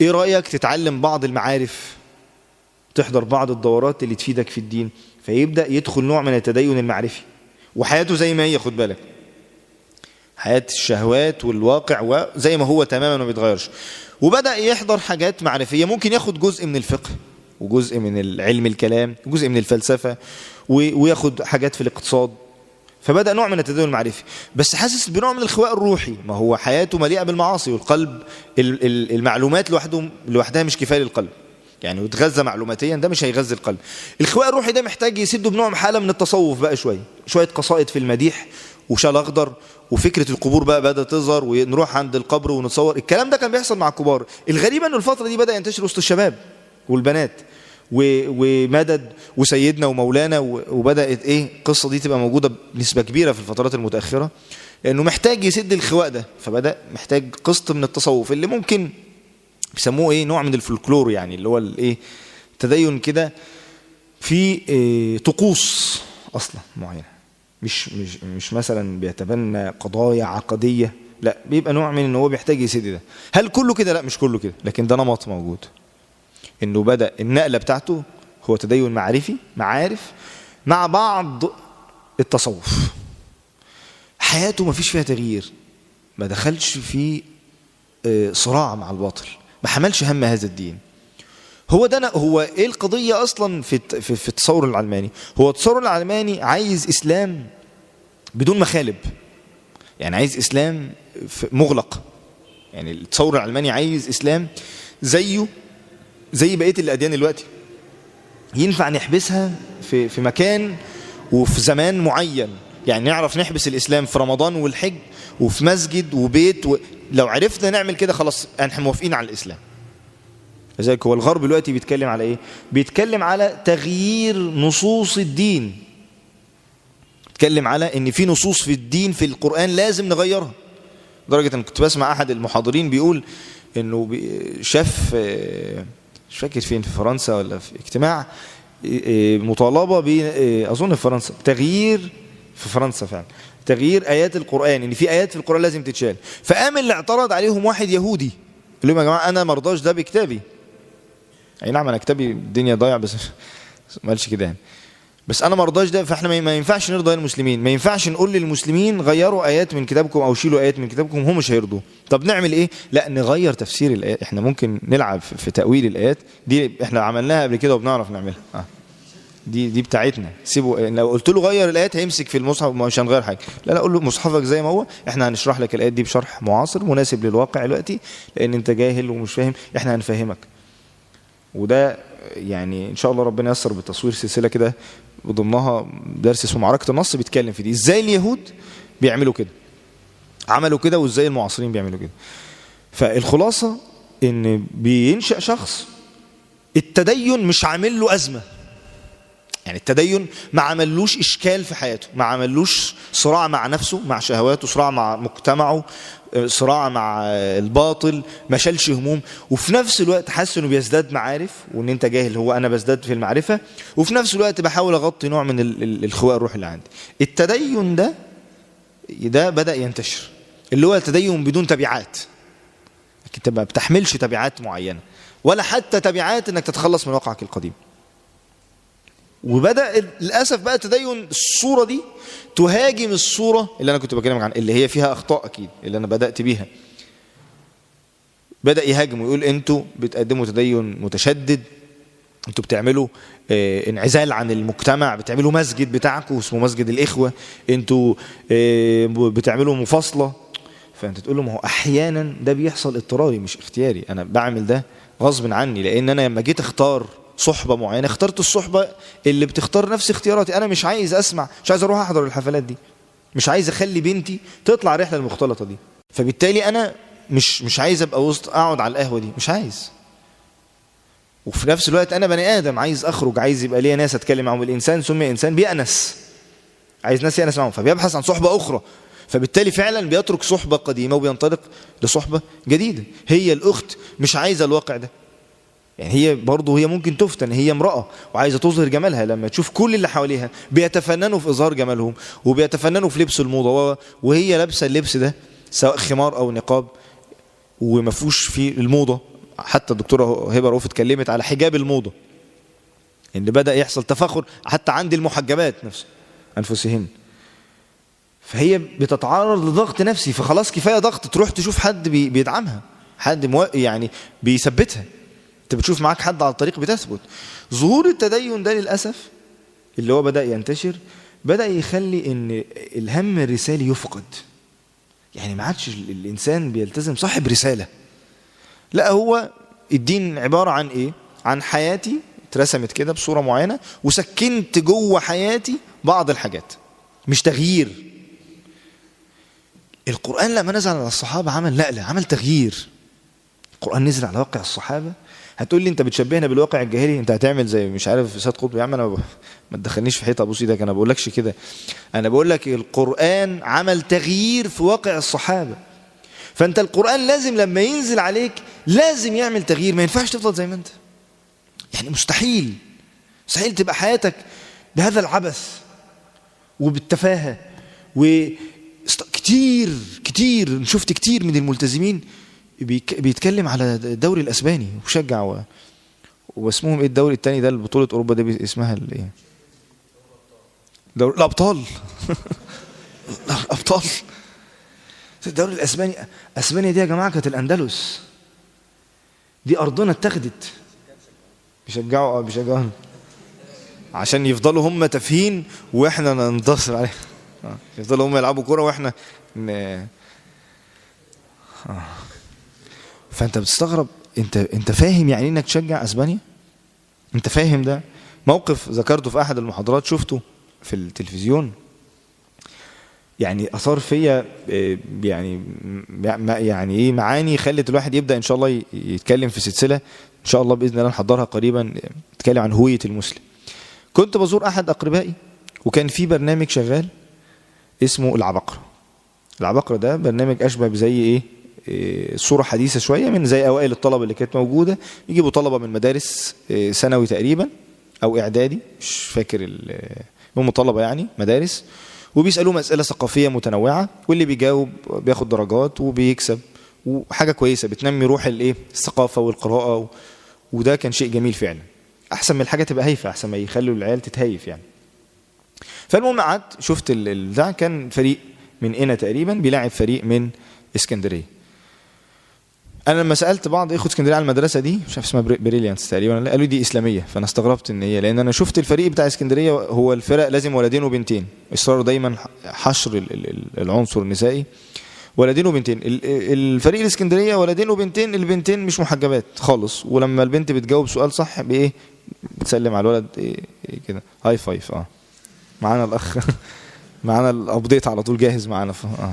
[SPEAKER 1] إيه رأيك تتعلم بعض المعارف؟ تحضر بعض الدورات اللي تفيدك في الدين. فيبدأ يدخل نوع من التدين المعرفي. وحياته زي ما هي خد بالك. حياة الشهوات والواقع وزي ما هو تماما ما بيتغيرش. وبدأ يحضر حاجات معرفية. ممكن ياخد جزء من الفقه وجزء من العلم الكلام وجزء من الفلسفة وياخد حاجات في الاقتصاد. فبدأ نوع من التدين المعرفي. بس حاسس بنوع من الخواء الروحي. ما هو حياته مليئة بالمعاصي والقلب المعلومات لوحده لوحدها مش كفاية للقلب. يعني يتغذى معلوماتيا ده مش هيغذي القلب. الخواء الروحي ده محتاج يسده بنوع حالة من التصوف بقى شوية. شوية قصائد في المديح وشال أخضر وفكرة القبور بقى بدأت تظهر ونروح عند القبر ونتصور. الكلام ده كان بيحصل مع الكبار. الغريب ان الفترة دي بدأ ينتشر وسط الشباب والبنات. ومدد وسيدنا ومولانا وبدأت إيه القصة دي تبقى موجودة بنسبة كبيرة في الفترات المتأخرة لأنه محتاج يسد الخواء ده فبدأ محتاج قسط من التصوف اللي ممكن بيسموه إيه نوع من الفولكلور يعني اللي هو الايه تدين كده في إيه طقوس أصلا معينة. مش مش مش مثلا بيتبنى قضايا عقدية لا بيبقى نوع من إن هو بيحتاج يسد ده. هل كله كده؟ لا مش كله كده لكن ده نمط موجود. إنه بدأ النقلة بتاعته هو تدين معرفي معارف مع بعض التصوف. حياته ما فيش فيها تغيير. ما دخلش في صراع مع الباطل. ما حملش هم هذا الدين. هو ده هو إيه القضية أصلا في في, في التصور العلماني؟ هو التصور العلماني عايز إسلام بدون مخالب. يعني عايز إسلام مغلق. يعني التصور العلماني عايز إسلام زيه زي بقية الأديان دلوقتي. ينفع نحبسها في في مكان وفي زمان معين. يعني نعرف نحبس الإسلام في رمضان والحج وفي مسجد وبيت و... لو عرفنا نعمل كده خلاص إحنا موافقين على الإسلام. لذلك هو الغرب دلوقتي بيتكلم على إيه؟ بيتكلم على تغيير نصوص الدين. بيتكلم على إن في نصوص في الدين في القرآن لازم نغيرها. لدرجة إن كنت بسمع أحد المحاضرين بيقول إنه شاف مش فاكر فين في فرنسا ولا في اجتماع مطالبة ب أظن في فرنسا تغيير في فرنسا فعلا تغيير آيات القرآن إن في آيات في القرآن لازم تتشال. فقام اللي اعترض عليهم واحد يهودي قال لهم يا جماعة أنا مرضاش ده بكتابي. أي نعم أنا كتابي الدنيا ضايع بس *laughs* ما قالش كده يعني. بس أنا ما رضاش ده فإحنا ما ينفعش نرضى المسلمين. ما ينفعش نقول للمسلمين غيروا آيات من كتابكم أو شيلوا آيات من كتابكم هم مش هيرضوا. طب نعمل إيه؟ لا نغير تفسير الآيات. إحنا ممكن نلعب في تأويل الآيات. دي إحنا عملناها قبل كده وبنعرف نعملها. آه. دي دي بتاعتنا. سيبوا لو قلت له غير الآيات هيمسك في المصحف مش هنغير حاجة. لا لا قول له مصحفك زي ما هو. إحنا هنشرح لك الآيات دي بشرح معاصر مناسب للواقع دلوقتي لأن أنت جاهل ومش فاهم. إحنا هنفهمك. وده يعني إن شاء الله ربنا ييسر بتصوير سلسلة كده ضمنها درس اسمه معركة النص بيتكلم في دي. إزاي اليهود بيعملوا كده؟ عملوا كده وإزاي المعاصرين بيعملوا كده؟ فالخلاصة إن بينشأ شخص التدين مش عامل له أزمة. يعني التدين ما عملوش إشكال في حياته ما عملوش صراع مع نفسه مع شهواته صراع مع مجتمعه صراع مع الباطل ما شالش هموم. وفي نفس الوقت حاسس إنه بيزداد معارف وإن أنت جاهل هو أنا بزداد في المعرفة. وفي نفس الوقت بحاول أغطي نوع من الخواء الروحي اللي عندي. التدين ده ده بدأ ينتشر. اللي هو التدين بدون تبعات. أنت ما بتحملش تبعات معينة. ولا حتى تبعات إنك تتخلص من واقعك القديم. وبدأ للأسف بقى تدين الصورة دي تهاجم الصورة اللي أنا كنت بكلمك عنها اللي هي فيها أخطاء أكيد اللي أنا بدأت بيها. بدأ يهاجم ويقول أنتوا بتقدموا تدين متشدد أنتوا بتعملوا آه انعزال عن المجتمع بتعملوا مسجد بتاعكم اسمه مسجد الإخوة أنتوا آه بتعملوا مفاصلة. فأنت تقول له ما هو أحيانا ده بيحصل اضطراري مش اختياري أنا بعمل ده غصب عني لأن أنا لما جيت أختار صحبة معينة. اخترت الصحبة اللي بتختار نفس اختياراتي. أنا مش عايز أسمع مش عايز أروح أحضر الحفلات دي. مش عايز أخلي بنتي تطلع رحلة المختلطة دي. فبالتالي أنا مش مش عايز أبقى وسط أقعد على القهوة دي. مش عايز. وفي نفس الوقت أنا بني آدم عايز أخرج عايز يبقى ليا ناس أتكلم معهم الإنسان سمي إنسان بيأنس. عايز ناس يأنس معهم فبيبحث عن صحبة أخرى. فبالتالي فعلا بيترك صحبة قديمة وبينطلق لصحبة جديدة. هي الأخت مش عايزة الواقع ده. يعني هي برضه هي ممكن تفتن هي امرأة وعايزة تظهر جمالها لما تشوف كل اللي حواليها بيتفننوا في إظهار جمالهم وبيتفننوا في لبس الموضة وهي لابسة اللبس ده سواء خمار أو نقاب وما فيهوش في الموضة. حتى الدكتورة هبة رؤوف اتكلمت على حجاب الموضة إن بدأ يحصل تفاخر حتى عند المحجبات نفسه أنفسهن. فهي بتتعرض لضغط نفسي فخلاص كفاية ضغط تروح تشوف حد بيدعمها حد يعني بيثبتها. بتشوف معاك حد على الطريق بتثبت. ظهور التدين ده للأسف اللي هو بدأ ينتشر بدأ يخلي إن الهم الرسالي يفقد. يعني ما عادش الإنسان بيلتزم صاحب رسالة. لا هو الدين عبارة عن إيه؟ عن حياتي اترسمت كده بصورة معينة وسكنت جوه حياتي بعض الحاجات مش تغيير. القرآن لما نزل على الصحابة عمل نقلة عمل تغيير. القرآن نزل على واقع الصحابة هتقول لي انت بتشبهنا بالواقع الجاهلي؟ انت هتعمل زي مش عارف سيد قطب. يا عم أنا ب... ما تدخلنيش في حيطة ابوس إيدك أنا بقولكش كده. أنا بقول لك القرآن عمل تغيير في واقع الصحابة. فأنت القرآن لازم لما ينزل عليك لازم يعمل تغيير. ما ينفعش تفضل زي ما أنت. يعني مستحيل. مستحيل تبقى حياتك بهذا العبث وبالتفاهة. وكتير كتير شفت كتير من الملتزمين بيتكلم على الدوري الأسباني وشجع و... واسمهم إيه الدوري الثاني ده بطولة أوروبا دي اسمها الايه دوري الأبطال *laughs* ابطال الدوري الأسباني أسبانيا دي يا جماعة كانت الأندلس دي أرضنا اتخذت بيشجعوا آه بيشجعونا عشان يفضلوا هم تافهين وإحنا ننتصر عليهم آه. يفضلوا هم يلعبوا كورة وإحنا. آه. فانت بتستغرب انت انت فاهم يعني إنك تشجع أسبانيا؟ انت فاهم ده؟ موقف ذكرته في أحد المحاضرات شفته في التلفزيون. يعني آثار فيا آه، يعني يعني إيه معاني خلت الواحد يبدأ إن شاء الله يتكلم في سلسلة. إن شاء الله بإذن الله نحضرها قريبا نتكلم عن هوية المسلم. كنت بزور أحد أقربائي وكان في برنامج شغال اسمه العبقرة. العبقرة ده برنامج أشبه بزي إيه إيه، صورة حديثة شوية من زي أوائل الطلبة اللي كانت موجودة. يجيبوا طلبة من مدارس إيه، ثانوي تقريبا أو إعدادي مش فاكر هم طلبة يعني مدارس. وبيسألوهم أسئلة ثقافية متنوعة واللي بيجاوب بياخد درجات وبيكسب. وحاجة كويسة بتنمي روح الإيه الثقافة والقراءة و... وده كان شيء جميل فعلا. أحسن من الحاجة تبقى هايفة أحسن ما يخلوا العيال تتهيف يعني. فالمهم قعدت شفت ال- ده كان فريق من هنا تقريبا بيلاعب فريق من إسكندرية. أنا لما سألت بعض إخوة اسكندرية على المدرسة دي مش عارف اسمها Bri- Brilliance تقريبا قالوا دي إسلامية فأنا استغربت إن هي لأن أنا شفت الفريق بتاع اسكندرية هو الفرق لازم ولدين وبنتين. إصرار دايما حشر ال- ال- ال- العنصر النسائي. ولدين وبنتين. ال- الفريق الاسكندرية ولدين وبنتين البنتين مش محجبات خالص. ولما البنت بتجاوب سؤال صح بإيه؟ بتسلم على الولد إيه إيه كده. high five آه. معانا الأخ *laughs* معانا ال update على طول جاهز معانا. آه.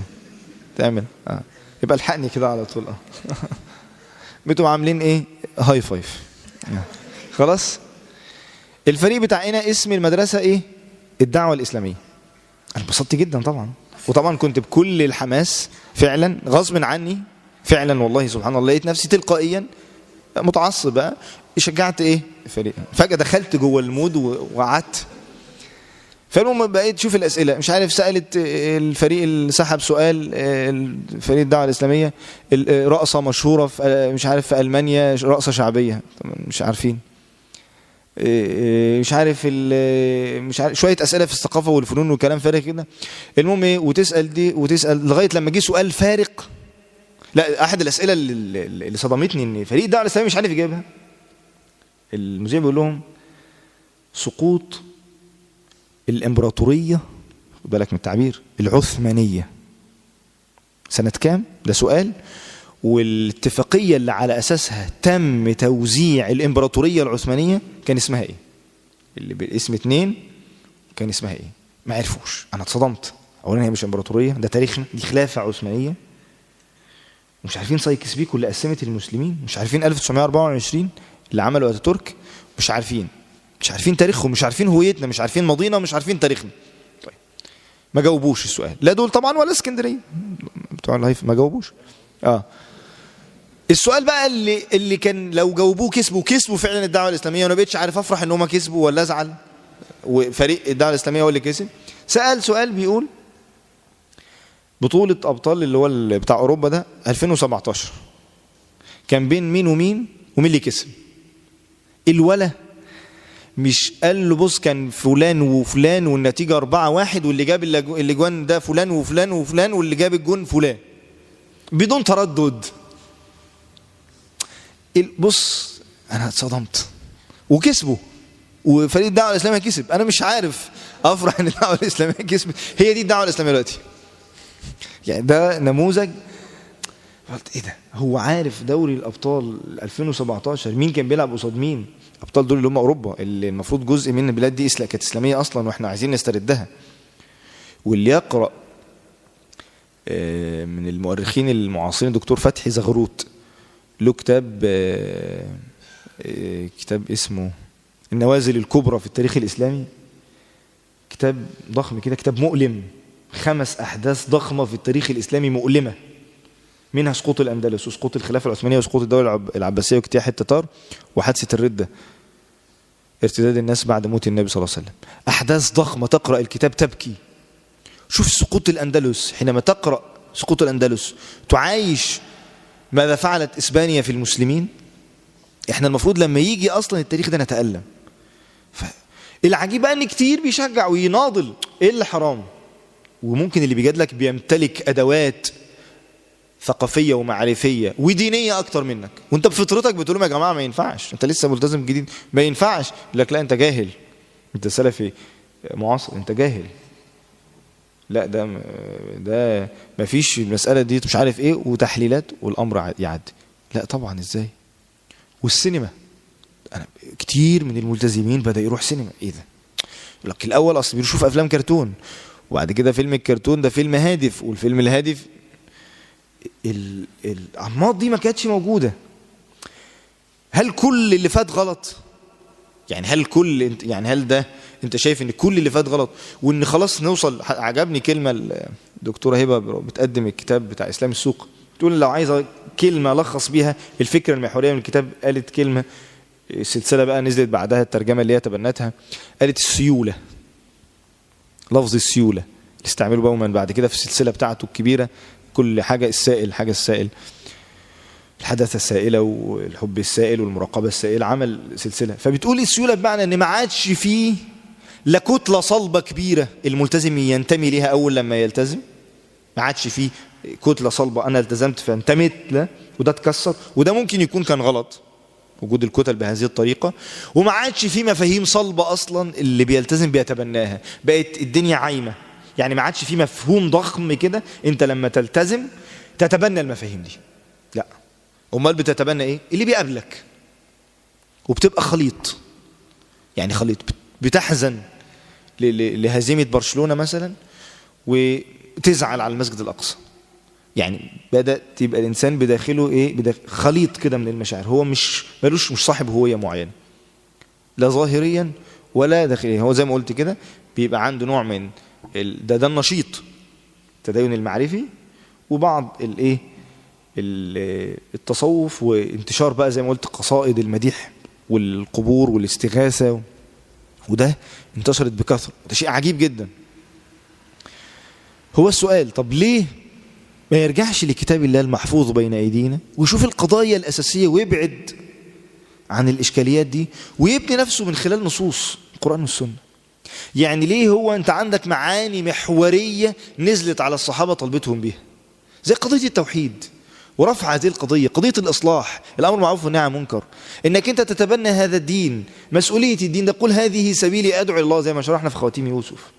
[SPEAKER 1] تعمل آه. يبقى الحقني كده على طول. آه. *laughs* بتبقوا عاملين إيه؟ high five آه. خلاص؟ الفريق بتاعنا اسم المدرسة إيه؟ الدعوة الإسلامية. أنا انبسطت جدا طبعا. وطبعا كنت بكل الحماس فعلا غصب عني فعلا والله سبحان الله لقيت نفسي تلقائيا متعصب بقى شجعت إيه؟ فريق فجأة دخلت جوه المود وقعدت. فالمهم بقيت تشوف الأسئلة. مش عارف سألت الفريق اللي سحب سؤال الفريق الدعوة الإسلامية رقصه مشهورة في مش عارف في ألمانيا رقصه شعبية. مش عارفين. مش عارف مش عارف شوية أسئلة في الثقافة والفنون وكلام فارغ كده. المهم إيه وتسأل دي وتسأل لغاية لما جه سؤال فارق لا أحد الأسئلة اللي, اللي صدمتني إن فريق الدعوة الإسلامية مش عارف يجيبها. المذيع بيقول لهم سقوط الإمبراطورية خد بالك من التعبير العثمانية. سنة كام؟ ده سؤال. والاتفاقية اللي على أساسها تم توزيع الإمبراطورية العثمانية كان اسمها إيه؟ اللي باسم اتنين كان اسمها إيه؟ ما عرفوش. أنا اتصدمت. اولا هي مش إمبراطورية ده تاريخنا دي خلافة عثمانية. مش عارفين سايكس بيكو اللي قسمت المسلمين؟ مش عارفين 1924 اللي عمله آتاتورك؟ مش عارفين. مش عارفين تاريخهم مش عارفين هويتنا مش عارفين ماضينا مش عارفين تاريخنا. طيب ما جاوبوش السؤال. لا دول طبعا ولا اسكندرية. بتوع ال high five ما جاوبوش. آه. السؤال بقى اللي اللي كان لو جاوبوه كسبوا كسبوا فعلا الدعوة الإسلامية. وأنا بقتش عارف أفرح إن هم كسبوا ولا أزعل. وفريق الدعوة الإسلامية هو اللي كسب. سأل سؤال بيقول بطولة أبطال اللي هو بتاع أوروبا ده 2017 كان بين مين ومين ومين اللي كسب؟ الولا مش قال له بص كان فلان وفلان والنتيجة أربعة واحد واللي جاب الأجوان ده فلان وفلان وفلان واللي جاب الجون فلان. بدون تردد. بص أنا اتصدمت. وكسبوا. وفريق الدعوة الإسلامية كسب. أنا مش عارف أفرح إن الدعوة الإسلامية كسبت. هي دي الدعوة الإسلامية دلوقتي. يعني ده نموذج. قلت إيه ده؟ هو عارف دوري الأبطال 2017 مين كان بيلعب قصاد مين؟ ابطال دول اللي هم أوروبا اللي المفروض جزء من البلاد دي كانت إسلامية أصلا وإحنا عايزين نستردها. واللي يقرأ آه، من المؤرخين المعاصرين دكتور فتحي زغروت له كتاب آه، آه، كتاب اسمه النوازل الكبرى في التاريخ الإسلامي. كتاب ضخم كده كتاب مؤلم. خمس أحداث ضخمة في التاريخ الإسلامي مؤلمة. منها سقوط الأندلس وسقوط الخلافة العثمانية وسقوط الدولة العب- العباسية واجتياح التتار وحادثة الردة. ارتداد الناس بعد موت النبي صلى الله عليه وسلم. أحداث ضخمة تقرأ الكتاب تبكي. شوف سقوط الأندلس حينما تقرأ سقوط الأندلس تعايش ماذا فعلت إسبانيا في المسلمين؟ إحنا المفروض لما يجي أصلا التاريخ ده نتألم. ف... العجيب بقى إن كتير بيشجع ويناضل. إيه اللي حرام؟ وممكن اللي بيجادلك بيمتلك أدوات ثقافية ومعرفية ودينية أكتر منك. وأنت بفطرتك بتقول لهم يا جماعة ما ينفعش. أنت لسه ملتزم جديد. ما ينفعش. يقول لك لا أنت جاهل. أنت سلفي معاصر. أنت جاهل. لا ده ده ما فيش المسألة دي مش عارف إيه وتحليلات والأمر يعدي. لا طبعا. إزاي؟ والسينما. أنا كتير من الملتزمين بدأ يروح سينما. إيه ده؟ يقول لك الأول أصل بيشوف أفلام كرتون. وبعد كده فيلم الكرتون ده فيلم هادف. والفيلم الهادف الانماط دي ما كانتش موجودة. هل كل اللي فات غلط؟ يعني هل كل يعني هل ده أنت شايف إن كل اللي فات غلط؟ وإن خلاص نوصل عجبني كلمة الدكتوره هبة بتقدم الكتاب بتاع إسلام السوق. تقول لو عايزة كلمة لخص بيها الفكرة المحورية من الكتاب قالت كلمة السلسلة بقى نزلت بعدها الترجمة اللي هي تبنتها قالت السيولة. لفظ السيولة. اللي استعمله من بعد كده في السلسلة بتاعته الكبيرة كل حاجة السائل حاجة السائل. الحدث السائلة والحب السائل والمراقبة السائلة عمل سلسلة. فبتقول السيولة بمعنى إن ما عادش فيه لا كتلة صلبة كبيرة الملتزم ينتمي ليها أول لما يلتزم. ما عادش فيه كتلة صلبة أنا التزمت فانتميت له وده اتكسر وده ممكن يكون كان غلط. وجود الكتل بهذه الطريقة. وما عادش فيه مفاهيم صلبة أصلا اللي بيلتزم بيتبناها. بقت الدنيا عايمة. يعني ما عادش فيه مفهوم ضخم كده. انت لما تلتزم تتبنى المفاهيم دي. لا. امال بتتبنى إيه؟ اللي بيقابلك. وبتبقى خليط. يعني خليط. بتحزن لهزيمة برشلونة مثلا وتزعل على المسجد الأقصى. يعني بدأ تبقى الإنسان بداخله إيه؟ بداخل خليط كده من المشاعر. هو مش ملوش مش صاحب هوية معينة. لا ظاهريا ولا داخليا. هو زي ما قلت كده بيبقى عنده نوع من. ده ده النشيط التدين المعرفي وبعض الايه التصوف وانتشار بقى زي ما قلت قصائد المديح والقبور والاستغاثة وده انتشرت بكثرة. ده شيء عجيب جدا. هو السؤال طب ليه ما يرجعش لكتاب الله المحفوظ بين أيدينا ويشوف القضايا الأساسية ويبعد عن الإشكاليات دي ويبني نفسه من خلال نصوص القرآن والسنة؟ يعني ليه هو انت عندك معاني محورية نزلت على الصحابة طلبتهم بيها؟ زي قضية التوحيد ورفع هذه القضية قضية الإصلاح الأمر معروف والنهي عن منكر إنك أنت تتبنى هذا الدين مسؤولية الدين ده قل هذه سبيلي أدعو الله زي ما شرحنا في خواتيم يوسف.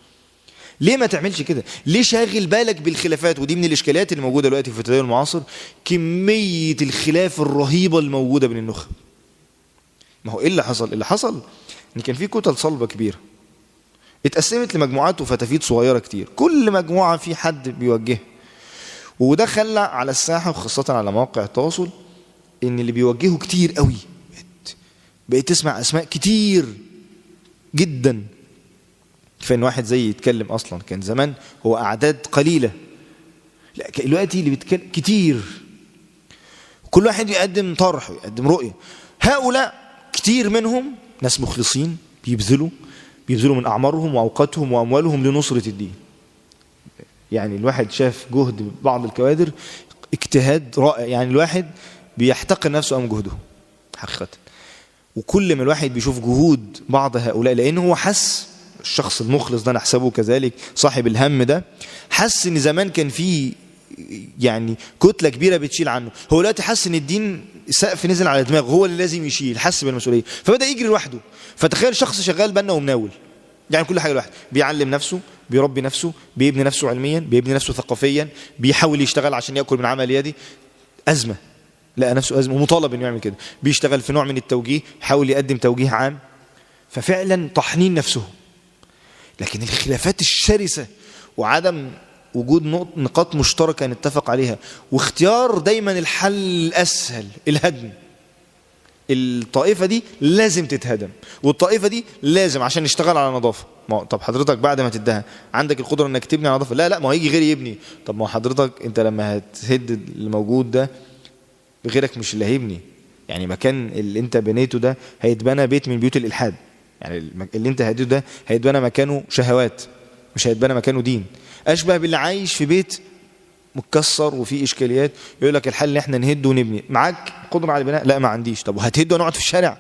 [SPEAKER 1] ليه ما تعملش كده؟ ليه شاغل بالك بالخلافات؟ ودي من الإشكاليات اللي موجودة دلوقتي في التدين المعاصر كمية الخلاف الرهيبة الموجودة بين النخب. ما هو إيه اللي حصل؟ اللي حصل إن كان في كتل صلبة كبيرة. اتقسمت لمجموعات وفتافيت صغيرة كتير. كل مجموعة في حد بيوجهها. وده خلى على الساحة وخاصة على مواقع التواصل إن اللي بيوجهوا كتير قوي بقيت, بقيت تسمع أسماء كتير جدا. كفاية إن واحد زي يتكلم أصلا. كان زمان هو أعداد قليلة. لا دلوقتي اللي بيتكلم كتير. كل واحد يقدم طرح ويقدم رؤية. هؤلاء كتير منهم ناس مخلصين بيبذلوا بيبذلوا من أعمارهم وأوقاتهم وأموالهم لنصرة الدين. يعني الواحد شاف جهد بعض الكوادر اجتهاد رائع. يعني الواحد بيحتقر نفسه امام جهده حقيقة. وكل ما الواحد بيشوف جهود بعض هؤلاء لأن هو حس الشخص المخلص ده نحسبه كذلك صاحب الهم ده حس إن زمان كان في يعني كتلة كبيرة بتشيل عنه. هو دلوقتي حس إن الدين سقف نزل على دماغه هو اللي لازم يشيل حس بالمسؤولية. فبدأ يجري لوحده. فتخيل شخص شغال بنا ومناول. يعني كل حاجة لوحده. بيعلم نفسه بيربي نفسه بيبني نفسه علميا بيبني نفسه ثقافيا بيحاول يشتغل عشان يأكل من عمل يدي. أزمة. لقى نفسه أزمة. ومطالب إنه يعمل كده. بيشتغل في نوع من التوجيه يحاول يقدم توجيه عام. ففعلا طحنين نفسه. لكن الخلافات الشرسة وعدم وجود نقاط مشتركة نتفق عليها واختيار دايما الحل الأسهل الهدم. الطائفة دي لازم تتهدم. والطائفة دي لازم عشان نشتغل على نظافة. ما طب حضرتك بعد ما تدها عندك القدرة إنك تبني على نظافة؟ لا لا ما هيجي غيري يبني. طب ما حضرتك أنت لما هتهد اللي موجود ده غيرك مش اللي هيبني. يعني مكان اللي أنت بنيته ده هيتبنى بيت من بيوت الإلحاد. يعني اللي أنت هديته ده هيتبنى مكانه شهوات مش هيتبنى مكانه دين. أشبه باللي عايش في بيت متكسر وفيه إشكاليات. يقول لك الحل إن إحنا نهد ونبني. معاك قدرة على البناء؟ لا ما عنديش. طب وهتهد ونقعد في الشارع؟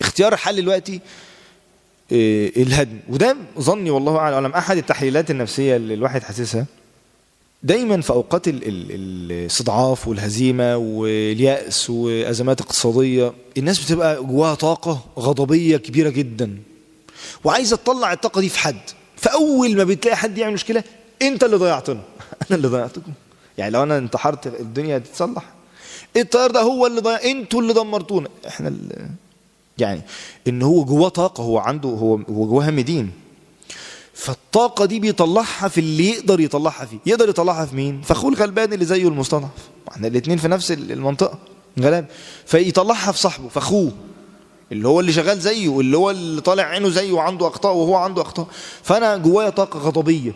[SPEAKER 1] اختيار الحل دلوقتي إيه، الهدم. وده ظني والله أعلم أحد التحليلات النفسية اللي الواحد حاسسها. دايما في أوقات ال- ال- الاستضعاف والهزيمة واليأس وأزمات اقتصادية الناس بتبقى جواها طاقة غضبية كبيرة جدا. وعايزة تطلع الطاقة دي في حد. فأول ما بتلاقي حد يعمل مشكلة أنت اللي ضيعتنا. أنا اللي ضيعتكم. يعني لو أنا انتحرت الدنيا هتتصلح الطيار ده هو اللي ضيع أنتوا اللي دمرتونا. إحنا اللي يعني إن هو جواه طاقة هو عنده هو هو جواه هم دين فالطاقة دي بيطلعها في اللي يقدر يطلعها فيه. يقدر يطلعها في مين؟ في أخوه الغلبان اللي زيه المستضعف إحنا الاثنين في نفس المنطقة. غلاب فيطلعها في صاحبه في أخوه. اللي هو اللي شغال زيه اللي هو اللي طالع عينه زيه وعنده أخطاء وهو عنده أخطاء. فأنا جوايا طاقة غضبية.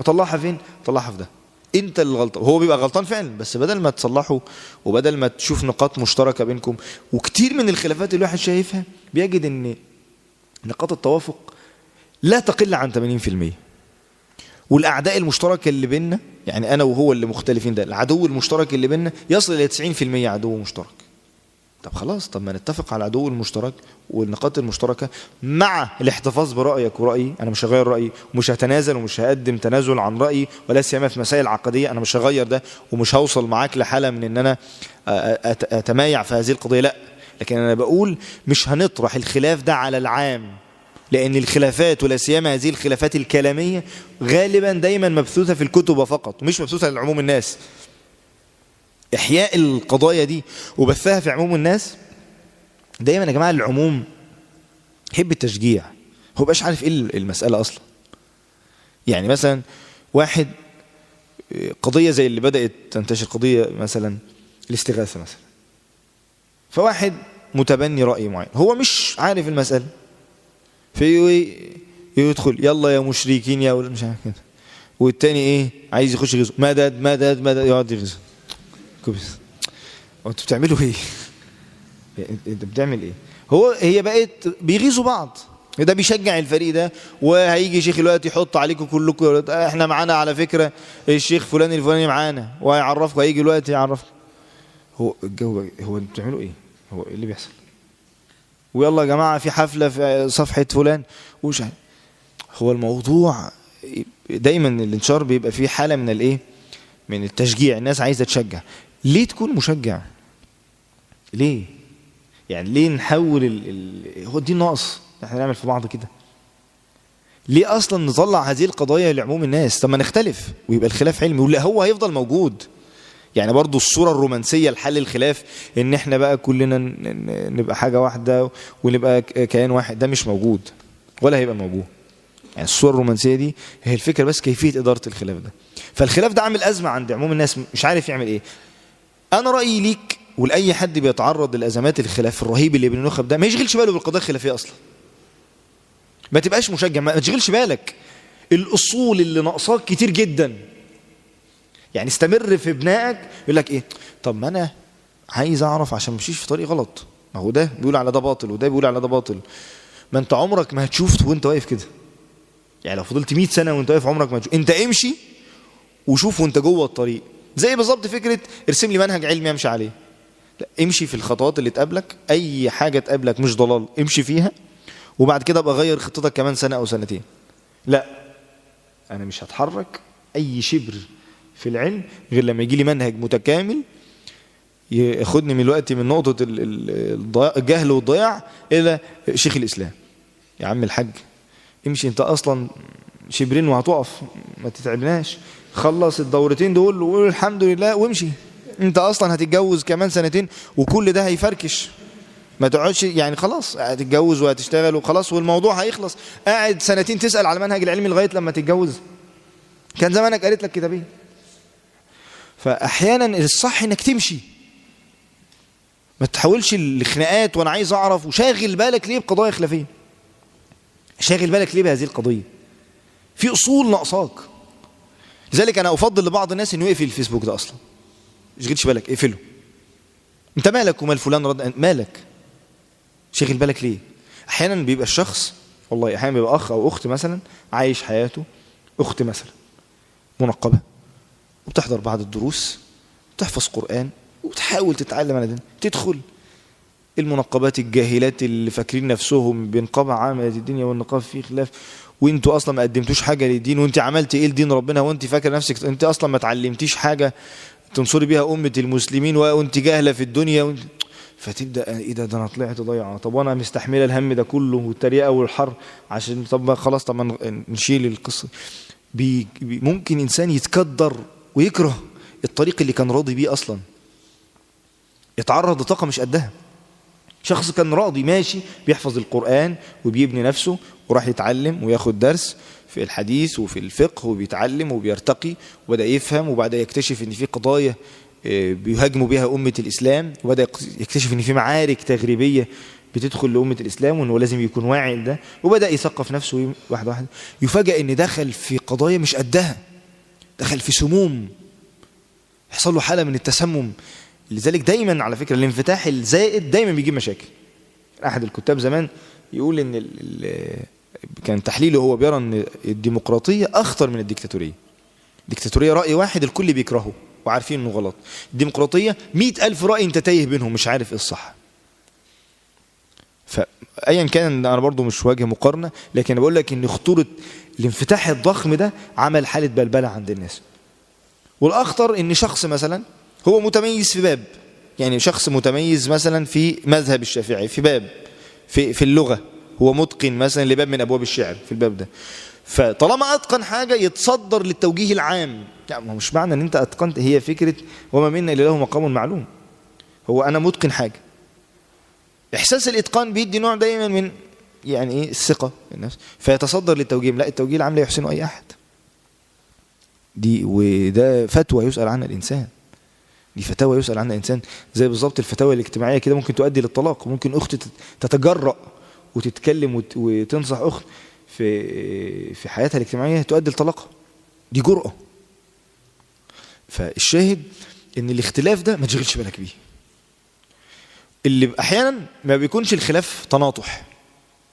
[SPEAKER 1] اطلعها فين؟ اطلعها في ده. انت اللي غلطان هو بيبقى غلطان فعلا بس بدل ما تصلحه وبدل ما تشوف نقاط مشتركة بينكم وكتير من الخلافات اللي الواحد شايفها بيجد إن نقاط التوافق لا تقل عن 80% والأعداء المشتركة اللي بيننا يعني أنا وهو اللي مختلفين ده العدو المشترك اللي بيننا يصل إلى 90% عدو مشترك. طب خلاص طب ما نتفق على العدو المشترك والنقاط المشتركة مع الاحتفاظ برأيك ورأيي. أنا مش هغير رأيي ومش هتنازل ومش هقدم تنازل عن رأيي ولا سيما في مسائل عقدية. أنا مش هغير ده ومش هوصل معاك لحالة من إن أنا أتمايع في هذه القضية. لأ لكن أنا بقول مش هنطرح الخلاف ده على العام لأن الخلافات ولا سيما هذه الخلافات الكلامية غالبا دايما مبثوثة في الكتب فقط مش مبثوثة لعموم الناس. إحياء القضايا دي وبثها في عموم الناس. دايما يا جماعة العموم يحب التشجيع هو بقاش عارف إيه المسألة أصلا. يعني مثلا واحد قضية زي اللي بدأت تنتشر قضية مثلا الاستغاثة مثلا. فواحد متبني رأي معين هو مش عارف المسألة. في يدخل يلا يا مشركين يا مش عارف كده. والتاني إيه عايز يخش يغزو. مدد مدد مدد يقعد يغزو. كويس هو أنتوا بتعملوا إيه؟ يعني أنت بتعمل إيه؟ هو هي بقت بيغيظوا بعض. ده بيشجع الفريق ده وهيجي شيخ الوقت يحط عليكم كلكم. إحنا معانا على فكرة الشيخ فلان الفلاني معانا وهيعرفكم هيجي الوقت يعرفكم. هو الجو هو أنتوا بتعملوا إيه؟ هو إيه اللي بيحصل؟ ويلا يا جماعة في حفلة في صفحة فلان. عارف. هو الموضوع دايما الانتشار بيبقى فيه حالة من الإيه؟ من التشجيع. الناس عايزة تشجع. ليه تكون مشجع؟ ليه؟ يعني ليه نحول ال... ال... هو دي ناقص إحنا نعمل في بعض كده. ليه أصلا نطلع هذه القضايا لعموم الناس؟ طب ما نختلف ويبقى الخلاف علمي ولا هو هيفضل موجود؟ يعني برضو الصورة الرومانسية لحل الخلاف إن إحنا بقى كلنا نبقى حاجة واحدة ونبقى كيان واحد ده مش موجود ولا هيبقى موجود. يعني الصورة الرومانسية دي هي الفكرة بس كيفية إدارة الخلاف ده. فالخلاف ده عامل أزمة عند عموم الناس مش عارف يعمل إيه. أنا رأيي ليك ولأي حد بيتعرض للأزمات الخلاف الرهيب اللي بين النخب ده ما يشغلش باله بالقضايا الخلافية أصلا. ما تبقاش مشجع ما تشغلش بالك. الأصول اللي ناقصاك كتير جدا. يعني استمر في بنائك يقول لك إيه؟ طب ما أنا عايز أعرف عشان مشيش في طريق غلط. ما هو ده بيقول على ده باطل وده بيقول على ده باطل. ما أنت عمرك ما هتشوف وأنت واقف كده. يعني لو فضلت 100 سنة وأنت واقف عمرك ما هتشوف. أنت امشي وشوف وأنت جوه الطريق. زي بالظبط فكرة ارسم لي منهج علمي امشي عليه. لا امشي في الخطوات اللي تقابلك أي حاجة تقابلك مش ضلال امشي فيها وبعد كده ابقى غير خطتك كمان سنة أو سنتين. لا أنا مش هتحرك أي شبر في العلم غير لما يجي لي منهج متكامل ياخدني من الوقت من الضياع- الجهل والضياع إلى شيخ الإسلام. يا عم الحاج امشي أنت أصلا شبرين وهتقف ما تتعبناش. خلص الدورتين دول وقول الحمد لله وامشي. انت أصلا هتتجوز كمان سنتين وكل ده هيفركش. ما تقعدش يعني خلاص هتتجوز وهتشتغل وخلاص والموضوع هيخلص. قاعد سنتين تسأل على المنهج العلمي لغاية لما تتجوز. كان زمانك قريت لك كتابين فاحيانا الصح إنك تمشي. ما تحاولش الخناقات وأنا عايز أعرف وشاغل بالك ليه بقضايا خلافية. شاغل بالك ليه بهذه القضية؟ في أصول ناقصاك. لذلك أنا أفضل لبعض الناس إنه يقفل الفيسبوك ده أصلا. ما تشغلش بالك اقفله. أنت مالك ومال فلان رد مالك؟ شاغل بالك ليه؟ أحيانا بيبقى الشخص والله أحيانا بيبقى أخ أو أخت مثلا عايش حياته أخت مثلا منقبة وبتحضر بعض الدروس وتحفظ قرآن وتحاول تتعلم على دين تدخل المنقبات الجاهلات اللي فاكرين نفسهم بنقاب عامة الدنيا والنقاب فيه خلاف. وانتوا أصلا ما قدمتوش حاجة للدين وانت عملت إيه لدين ربنا وانت فاكر نفسك؟ انت أصلا ما تعلمتيش حاجة تنصري بيها أمة المسلمين وانت جاهلة في الدنيا وانت فتبدأ إيه ده؟ ده أنا طلعت ضايعة. طب وأنا مستحمله الهم ده كله والتريقة والحر عشان طب خلاص طب نشيل القصة. بي ممكن إنسان يتكدر ويكره الطريق اللي كان راضي بيه أصلا. يتعرض لطاقة مش قدها. شخص كان راضي ماشي بيحفظ القرآن وبيبني نفسه وراح يتعلم وياخد درس في الحديث وفي الفقه وبيتعلم وبيرتقي وبدأ يفهم وبعد يكتشف إن في قضايا بيهاجموا بها أمة الإسلام وبدأ يكتشف أن في معارك تغريبية بتدخل لأمة الإسلام وأنه لازم يكون واعي لده وبدأ يثقف نفسه واحد واحد يفاجأ أن دخل في قضايا مش قدها دخل في سموم يحصل له حالة من التسمم. لذلك دايما على فكرة الانفتاح الزائد دايما بيجيب مشاكل. أحد الكتاب زمان يقول ال كان تحليله هو بيرى أن الديمقراطية أخطر من الديكتاتورية الديكتاتورية رأي واحد الكل بيكرهه وعارفين إنه غلط. الديمقراطية مئة ألف رأي أنت تايه بينهم مش عارف إيه الصح. فأيا كان أنا برضو مش واجه مقارنة لكن بقول لك إن خطورة الانفتاح الضخم ده عمل حالة بلبلة عند الناس. والأخطر إن شخص مثلا هو متميز في باب. يعني شخص متميز مثلا في مذهب الشافعي في باب في, في اللغة. هو متقن مثلا لباب من أبواب الشعر في الباب ده. فطالما أتقن حاجة يتصدر للتوجيه العام. يعني ما مش معنى إن أنت أتقنت هي فكرة وما منا إلا له مقام معلوم. هو أنا متقن حاجة. إحساس الإتقان بيدي نوع دايما من يعني إيه؟ الثقة النفس. فيتصدر للتوجيه. لا التوجيه العام لا يحسنه أي أحد. دي وده فتوى يسأل عنها الإنسان. دي فتاوى يسأل عنها الإنسان. زي بالظبط الفتاوى الاجتماعية كده ممكن تؤدي للطلاق ممكن اخت تتجرأ. وتتكلم وتنصح أخت في في حياتها الاجتماعية تؤدي لطلاقها. دي جرأة. فالشاهد إن الاختلاف ده ما تشغلش بالك بيه. اللي أحيانا ما بيكونش الخلاف تناطح.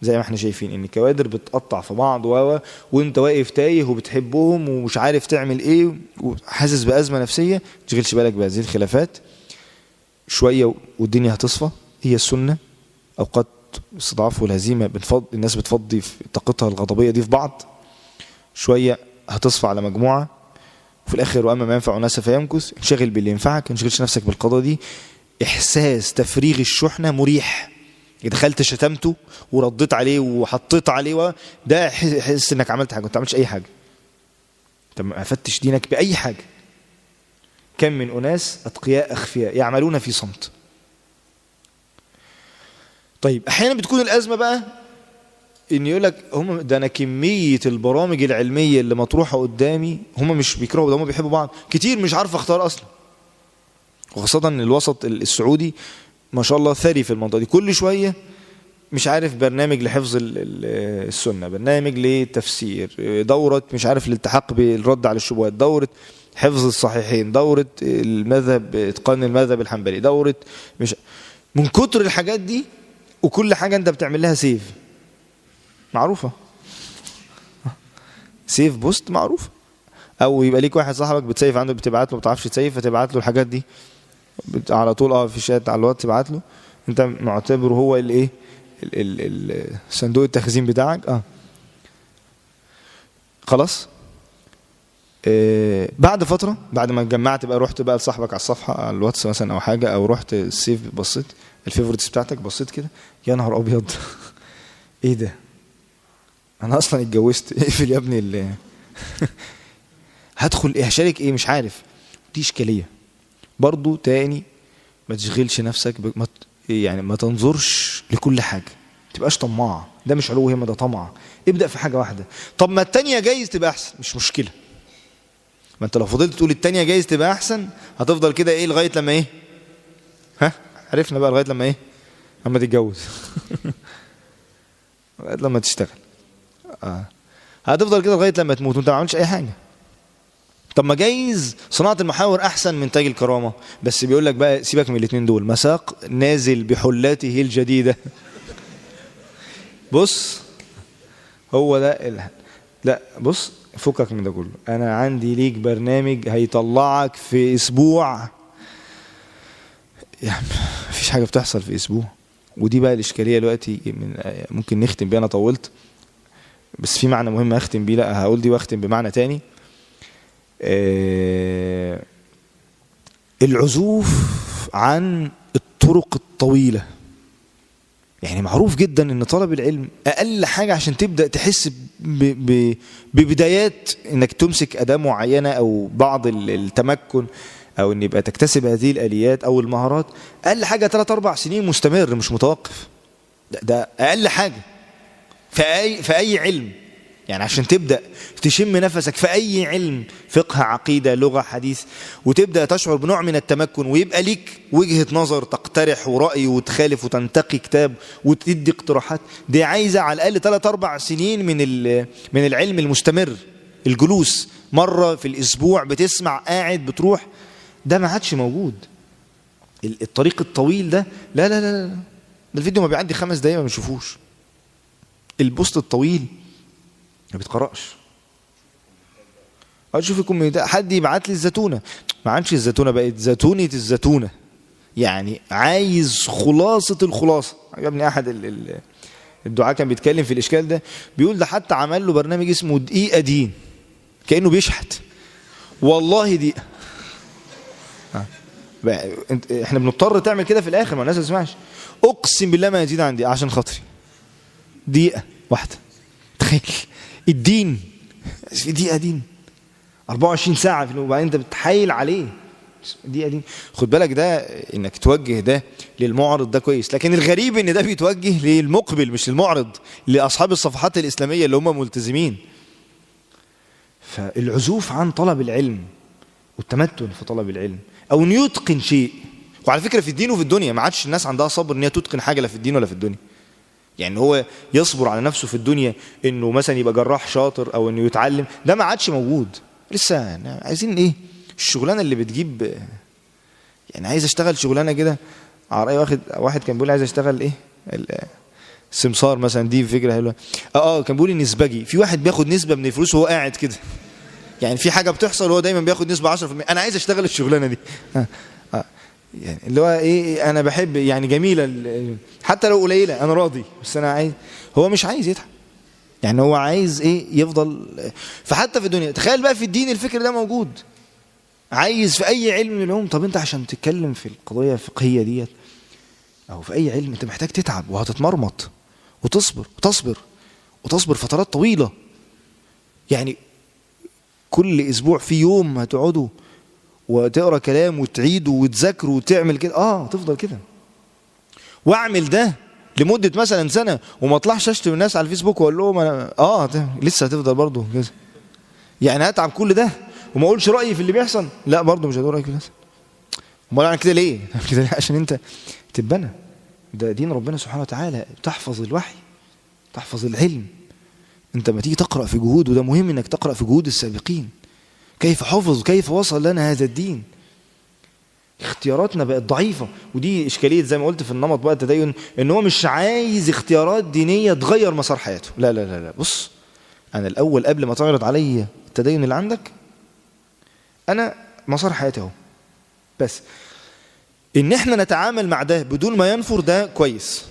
[SPEAKER 1] زي ما إحنا شايفين إن الكوادر بتقطع في بعض و وإنت واقف تايه وبتحبهم ومش عارف تعمل إيه وحاسس بأزمة نفسية ما تشغلش بالك بهذه الخلافات. شوية والدنيا هتصفى. هي السنة. أوقات الاستضعاف والهزيمه بنفض الناس بتفضي طاقتها الغضبية دي في بعض شوية هتصفى على مجموعة وفي الآخر وأما ما ينفع الناس فيمكث انشغل باللي ينفعك ما تشغلش نفسك بالقضاء دي. إحساس تفريغ الشحنة مريح. دخلت شتمته ورديت عليه وحطيت عليه. ده حس إنك عملت حاجة ما عملتش أي حاجة. انت ما افتش دينك بأي حاجة. كم من أناس أتقياء أخفياء يعملون في صمت. طيب أحيانا بتكون الأزمة بقى إن يقول لك هم ده أنا كمية البرامج العلمية اللي مطروحة قدامي هم مش بيكرهوا ده هم بيحبوا بعض. كتير مش عارف أختار أصلا. وخاصة الوسط السعودي ما شاء الله ثري في المنطقة دي. كل شوية مش عارف برنامج لحفظ السنة برنامج لتفسير دورة مش عارف الالتحاق بالرد على الشبهات دورة حفظ الصحيحين دورة المذهب إتقان المذهب الحنبلي دورة مش من كتر الحاجات دي وكل حاجة انت بتعمل لها save. معروفة. save post معروف. أو يبقى ليك واحد صاحبك بت save عنده بتبعت له ما بتعرفش ت save فتبعت له الحاجات دي. على طول آه في شات على الواتس تبعت له. انت معتبره هو الايه صندوق التخزين بتاعك. آه. خلاص. آه بعد فترة بعد ما اتجمعت بقى رحت بقى لصاحبك على الصفحة على الواتس مثلا أو حاجة أو رحت ال save بصيت ال favorites بتاعتك بصيت كده يا نهار أبيض. *laughs* إيه ده؟ أنا أصلا اتجوزت. *laughs* اقفل يا ابني اللي *laughs* هدخل إيه؟ هشارك إيه؟ مش عارف. دي إشكالية. برضو تاني ما تشغلش نفسك ب... ما يعني ما تنظرش لكل حاجة. ما تبقاش طماع ده مش علو همة ده طمع. ابدأ في حاجة واحدة. طب ما التانية جايز تبقى أحسن. مش مشكلة. ما أنت لو فضلت تقول التانية جايز تبقى أحسن هتفضل كده إيه لغاية لما إيه؟ ها؟ عرفنا بقى لغاية لما إيه؟ لما تتجوز. *laughs* لغاية لما تشتغل. آه. هتفضل كده لغاية لما تموت وأنت ما عملتش أي حاجة. طب ما جايز صناعة المحاور أحسن من تاج الكرامة. بس بيقول لك بقى سيبك من الاثنين دول. مساق نازل بحلاته الجديدة. بص هو ده. لا بص فكك من ده كله. أنا عندي ليك برنامج هيطلعك في أسبوع. يعني مفيش حاجة بتحصل في أسبوع. ودي بقى الإشكالية دلوقتي من ممكن نختم بيها أنا طولت. بس في معنى مهم أختم بيه لأ هقول دي وأختم بمعنى تاني. آه، العزوف عن الطرق الطويلة. يعني معروف جدا إن طلب العلم أقل حاجة عشان تبدأ تحس ب ب ببدايات إنك تمسك أداة معينة أو بعض ال- التمكن. أو إن يبقى تكتسب هذه الآليات أو المهارات أقل حاجة 3 4 سنين مستمر مش متوقف. ده, ده أقل حاجة. في أي في أي علم. يعني عشان تبدأ تشم نفسك في أي علم فقه عقيدة لغة حديث وتبدأ تشعر بنوع من التمكن ويبقى ليك وجهة نظر تقترح ورأي وتخالف وتنتقي كتاب وتدي اقتراحات. دي عايزة على الأقل 3 4 سنين من من العلم المستمر. الجلوس مرة في الأسبوع بتسمع قاعد بتروح ده ما عادش موجود. ال- الطريق الطويل ده لا لا لا لا ده الفيديو ما بيعدي خمس دقايق ما بنشوفوش البوست الطويل ما بيتقرأش. آه شوف يكون حد يبعت لي الزتونة. ما عادش الزتونة بقت زتونة الزتونة. يعني عايز خلاصة الخلاصة. عجبني أحد ال- ال- الدعاء كان بيتكلم في الإشكال ده. بيقول ده حتى عمل له برنامج اسمه دقيقة دين. كأنه بيشحت. والله دقيقة. إحنا بنضطر تعمل كده في الآخر ما الناس ما تسمعش. أقسم بالله ما يزيد عن دقيقه عشان خاطري. دقيقة واحدة. تخيل. الدين. في دقيقة دين. 24 ساعة وبعدين أنت بتحايل عليه. دقيقة دين. خد بالك ده إنك توجه ده للمعرض ده كويس. لكن الغريب إن ده بيتوجه للمقبل مش للمعرض لأصحاب الصفحات الإسلامية اللي هم ملتزمين. فالعزوف عن طلب العلم والتمتن في طلب العلم أو إنه يتقن شيء. وعلى فكرة في الدين وفي الدنيا ما عادش الناس عندها صبر إن هي تتقن حاجة لا في الدين ولا في الدنيا. يعني هو يصبر على نفسه في الدنيا إنه مثلا يبقى جراح شاطر أو إنه يتعلم ده ما عادش موجود. لسه عايزين إيه؟ الشغلانة اللي بتجيب يعني عايز أشتغل شغلانة كده. على رأي واحد واحد كان بيقول عايز أشتغل إيه؟ ال- السمسار مثلا دي فكرة حلوة. آه آه كان بيقول النسبجي في واحد بياخد نسبة من الفلوس وهو قاعد كده. يعني في حاجة بتحصل وهو دايما بياخد نسبة 10% أنا عايز أشتغل الشغلانة دي. آه. آه. يعني اللي هو إيه أنا بحب يعني جميلة حتى لو قليلة أنا راضي. بس أنا عايز هو مش عايز يتعب. يعني هو عايز إيه يفضل. فحتى في الدنيا تخيل بقى في الدين الفكر ده موجود. عايز في أي علم من العلوم طب أنت عشان تتكلم في القضية الفقهية ديت أو في أي علم أنت محتاج تتعب وهتتمرمط وتصبر وتصبر وتصبر فترات طويلة. يعني كل أسبوع في يوم هتقعدوا وتقرأ كلام وتعيده وتذاكره وتعمل كده. آه تفضل كده. واعمل ده لمدة مثلا سنة وما اطلعش أشتم الناس على الفيسبوك وأقول لهم أنا آه لسه هتفضل برضه كده. يعني هتعب كل ده وما أقولش رأيي في اللي بيحصل؟ لا برضه مش هقول رأيي في اللي بيحصل. أمال أنا كده ليه؟ *laughs* كده ليه؟ عشان أنت تتبنى ده دين ربنا سبحانه وتعالى. تحفظ الوحي تحفظ العلم. انت ما تيجي تقرأ في جهود وده مهم إنك تقرأ في جهود السابقين. كيف حفظ كيف وصل لنا هذا الدين؟ اختياراتنا بقت ضعيفة ودي إشكالية زي ما قلت في النمط بقى التدين إن هو مش عايز اختيارات دينية تغير مسار حياته. لا لا لا لا بص أنا الأول قبل ما تعرض علي التدين اللي عندك أنا مسار حياتي أهو. بس إن إحنا نتعامل مع ده بدون ما ينفر ده كويس.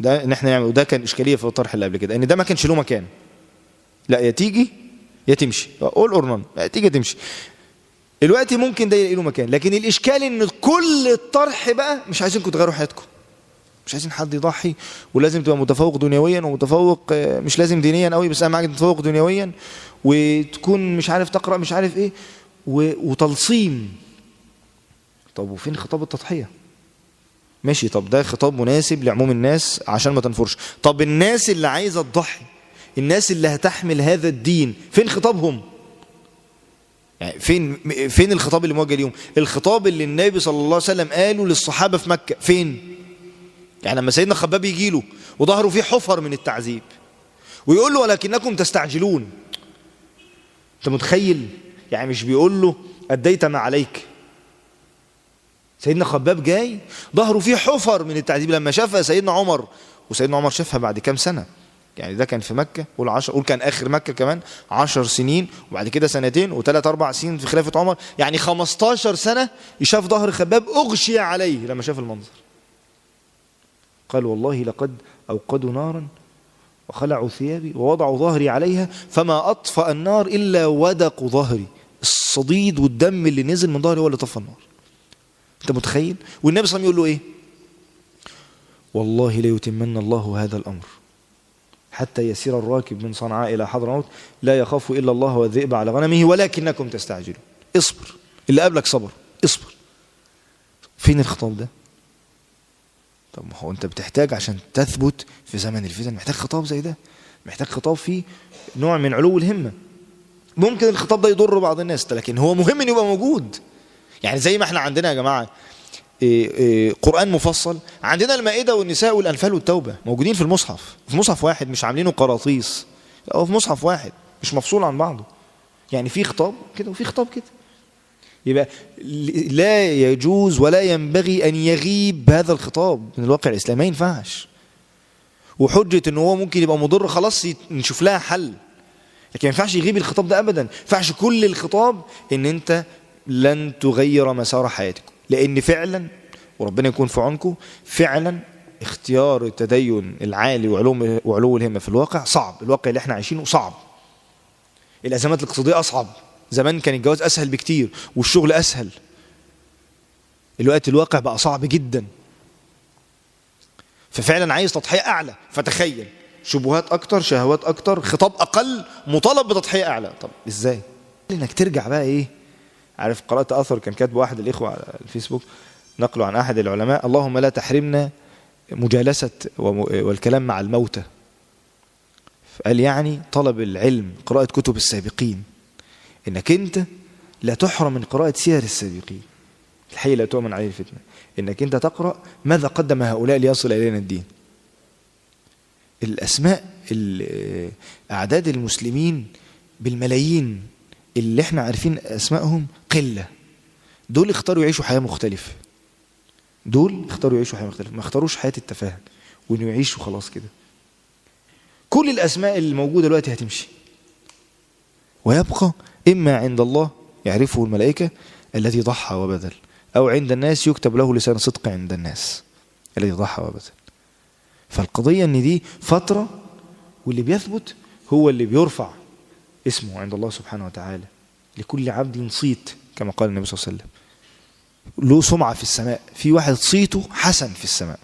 [SPEAKER 1] ده إن إحنا نعمل وده كان إشكالية في الطرح اللي قبل كده إن ده ما كانش له مكان. لا يا تيجي يا تمشي. قول أورنان يا تيجي تمشي. الوقت ممكن ده يلاقي له مكان لكن الإشكال إن كل الطرح بقى مش عايزينكم تغيروا حياتكم. مش عايزين حد يضحي ولازم تبقى متفوق دنيويا ومتفوق آه، مش لازم دينيا قوي بس اهم حاجة تتفوق دنيويا وتكون مش عارف تقرأ مش عارف إيه وتلصيم. طب وفين خطاب التضحية؟ ماشي طب ده خطاب مناسب لعموم الناس عشان ما تنفرش. طب الناس اللي عايزة تضحي الناس اللي هتحمل هذا الدين فين خطابهم؟ يعني فين فين الخطاب اللي موجه ليهم؟ الخطاب اللي النبي صلى الله عليه وسلم قاله للصحابة في مكة فين؟ يعني لما سيدنا خباب يجي له وظهره فيه حفر من التعذيب ويقول له ولكنكم تستعجلون. انت متخيل؟ يعني مش بيقول له اديت ما عليك. سيدنا خباب جاي ظهره فيه حفر من التعذيب لما شافها سيدنا عمر وسيدنا عمر شافها بعد كام سنة. يعني ده كان في مكة قول عشر قول كان آخر مكة كمان عشر سنين وبعد كده سنتين وثلاث أربع سنين في خلافة عمر. يعني 15 سنة يشاف ظهر خباب أغشي عليه لما شاف المنظر. قال والله لقد أوقدوا نارا وخلعوا ثيابي ووضعوا ظهري عليها فما أطفأ النار إلا ودق ظهري. الصديد والدم اللي نزل من ظهري هو اللي طفى النار. أنت متخيل؟ والنبي صلى الله عليه وسلم يقول له إيه؟ والله ليتمن الله هذا الأمر. حتى يسير الراكب من صنعاء إلى حضرموت لا يخاف إلا الله والذئب على غنمه ولكنكم تستعجلون. اصبر. اللي قبلك صبر. اصبر. فين الخطاب ده؟ طب ما هو انت بتحتاج عشان تثبت في زمن الفتن. محتاج خطاب زي ده. محتاج خطاب فيه نوع من علو الهمة. ممكن الخطاب ده يضر بعض الناس لكن هو مهم إنه يبقى موجود. يعني زي ما إحنا عندنا يا جماعة إيه إيه قرآن مفصل. عندنا المائدة والنساء والأنفال والتوبة موجودين في المصحف. في مصحف واحد مش عاملينه قراطيس. هو في مصحف واحد مش مفصول عن بعضه. يعني في خطاب كده وفي خطاب كده. يبقى لا يجوز ولا ينبغي أن يغيب هذا الخطاب. من الواقع الإسلامي ما ينفعش. وحجة أنه هو ممكن يبقى مضر خلاص نشوف لها حل. لكن ما ينفعش يغيب الخطاب ده أبدا. ما ينفعش كل الخطاب أن أنت لن تغير مسار حياتك لأن فعلا وربنا يكون في عونكم فعلا اختيار التدين العالي وعلو وعلو الهمة في الواقع صعب. الواقع اللي إحنا عايشينه صعب. الأزمات الاقتصادية أصعب. زمان كان الجواز أسهل بكتير والشغل أسهل. الوقت الواقع بقى صعب جدا. ففعلا عايز تضحية أعلى. فتخيل. شبهات أكتر شهوات أكتر خطاب أقل مطالب بتضحية أعلى. طب إزاي؟ إنك ترجع بقى إيه؟ عارف قرأت أثر كان كاتبه واحد الإخوة على الفيسبوك نقله عن أحد العلماء اللهم لا تحرمنا مجالسة والكلام مع الموتى. قال يعني طلب العلم قراءة كتب السابقين. إنك أنت لا تحرم من قراءة سير السابقين. الحي لا تؤمن عليه الفتنة. إنك أنت تقرأ ماذا قدم هؤلاء ليصل إلينا الدين. الأسماء أعداد المسلمين بالملايين. اللي إحنا عارفين أسمائهم قلة. دول اختاروا يعيشوا حياة مختلفة. دول اختاروا يعيشوا حياة مختلفة. ما اختاروش حياة التفاهة وإنه يعيشوا خلاص كده. كل الأسماء اللي موجودة دلوقتي هتمشي. ويبقى إما عند الله يعرفه الملائكة الذي ضحى وبذل أو عند الناس يكتب له لسان صدق عند الناس الذي ضحى وبذل. فالقضية أن دي فترة واللي بيثبت هو اللي بيرفع اسمه عند الله سبحانه وتعالى. لكل عبد صيت كما قال النبي صلى الله عليه وسلم. له سمعة في السماء. في واحد صيته حسن في السماء.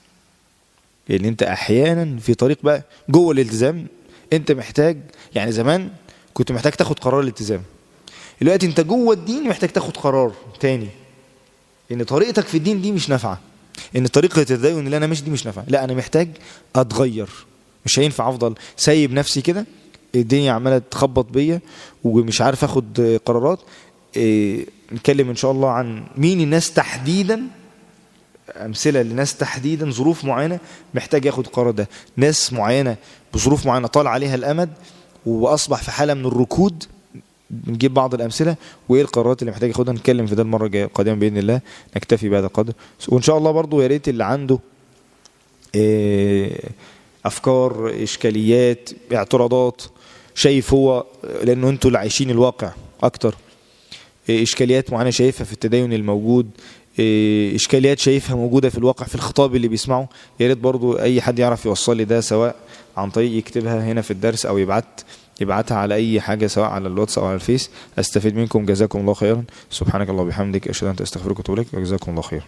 [SPEAKER 1] لأن أنت أحيانا في طريق بقى جوه الالتزام أنت محتاج يعني زمان كنت محتاج تاخد قرار الالتزام. دلوقتي أنت جوه الدين محتاج تاخد قرار تاني. إن طريقتك في الدين دي مش نافعة. إن طريقة التدين اللي أنا ماشي دي مش نافعة. لا أنا محتاج أتغير. مش هينفع أفضل سايب نفسي كده؟ الدنيا عمالة تخبط بيا ومش عارف آخد قرارات. إيه نتكلم إن شاء الله عن مين الناس تحديدا أمثلة لناس تحديدا ظروف معينة محتاج ياخد القرار ده. ناس معينة بظروف معينة طال عليها الأمد وأصبح في حالة من الركود. نجيب بعض الأمثلة وإيه القرارات اللي محتاج ياخدها. نتكلم في ده المرة الجاية قادما بإذن الله. نكتفي بهذا القدر. وإن شاء الله برضو يا ريت اللي عنده أفكار إشكاليات اعتراضات شايف هو لأنه أنتوا اللي عايشين الواقع أكتر. إشكاليات معينة شايفها في التدين الموجود. إشكاليات شايفها موجودة في الواقع في الخطاب اللي بيسمعه. يا ريت برضو أي حد يعرف يوصل لي ده سواء عن طريق يكتبها هنا في الدرس أو يبعت يبعتها على أي حاجة سواء على الواتس أو على الفيس. أستفيد منكم جزاكم الله خيرا. سبحانك الله وبحمدك إلا أنت أستغفرك وأتوب إليك وجزاكم الله خيرا.